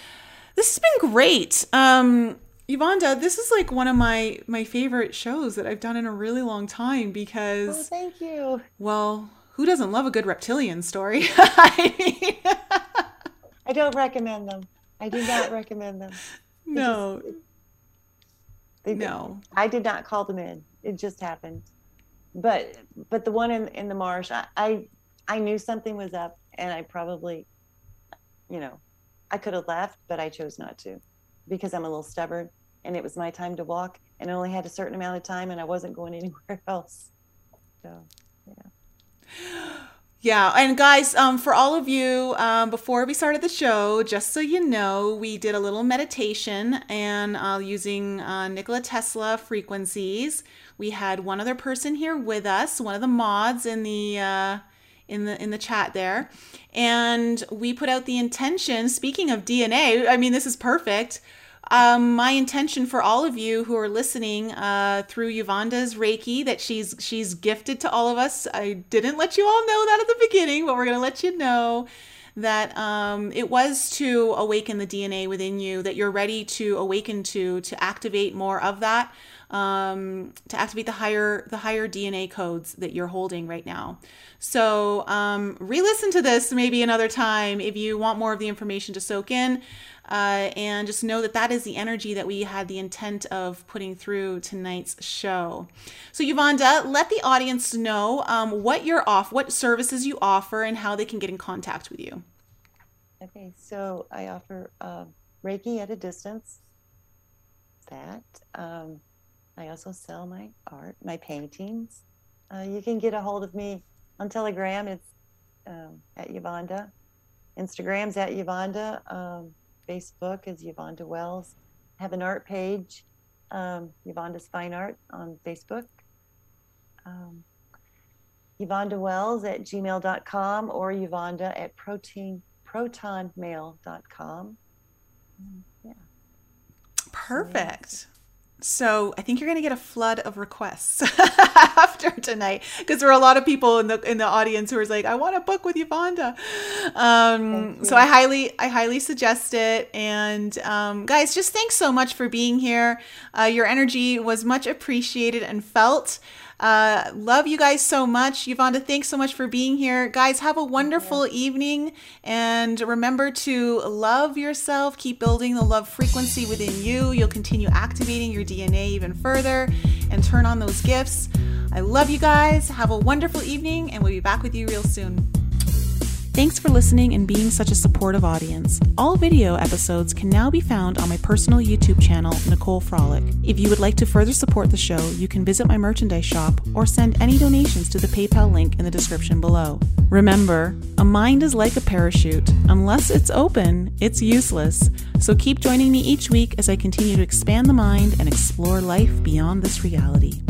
this has been great. Um, Yuvonda, this is like one of my my favorite shows that I've done in a really long time because Oh, thank you. well, who doesn't love a good reptilian story? I mean, I don't recommend them. I do not recommend them. no, They, no. I did not call them in. It just happened. But but the one in in the marsh, I I, I knew something was up, and I probably, you know, I could have left, but I chose not to, because I'm a little stubborn, and it was my time to walk, and I only had a certain amount of time, and I wasn't going anywhere else. So Yeah, Yeah, and guys, um, for all of you, um, before we started the show, just so you know, we did a little meditation and uh, using uh, Nikola Tesla frequencies. We had one other person here with us, one of the mods in the uh, in the in the chat there, and we put out the intention. Speaking of DNA, I mean, this is perfect. Um, my intention for all of you who are listening uh, through Yuvonda's Reiki that she's she's gifted to all of us. I didn't let you all know that at the beginning, but we're gonna let you know that um, it was to awaken the DNA within you that you're ready to awaken to to activate more of that um, to activate the higher the higher DNA codes that you're holding right now. So um, re-listen to this maybe another time if you want more of the information to soak in. Uh, and just know that that is the energy that we had the intent of putting through tonight's show. So, Yuvonda, let the audience know um, what you're off, what services you offer, and how they can get in contact with you. okay, so I offer uh, Reiki at a distance. That um, I also sell my art, my paintings. Uh, you can get a hold of me on Telegram. It's um, at Yuvonda. Instagram's at Yuvonda. Um, Facebook is Yuvonda Wells. I have an art page, um, Yuvonda's Fine Art on Facebook. Um, Yuvonda Wells at gmail.com or Yuvonda at protein, protonmail.com. Um, Yeah. Perfect. So I think you're going to get a flood of requests after tonight because there are a lot of people in the in the audience who are like, I want to book with Yuvonda. Um, so. I highly I highly suggest it. And um, guys, just thanks so much for being here. Uh, your energy was much appreciated and felt. Uh, love you guys so much. Yuvonda, thanks so much for being here. Guys, have a wonderful evening. And remember to love yourself. Keep building the love frequency within you. You'll continue activating your DNA even further and turn on those gifts. I love you guys. Have a wonderful evening, and we'll be back with you real soon. Thanks for listening and being such a supportive audience. All video episodes can now be found on my personal YouTube channel, Nicole Frolick. If you would like to further support the show, you can visit my merchandise shop or send any donations to the PayPal link in the description below. Remember, a mind is like a parachute. Unless it's open, it's useless. So keep joining me each week as I continue to expand the mind and explore life beyond this reality.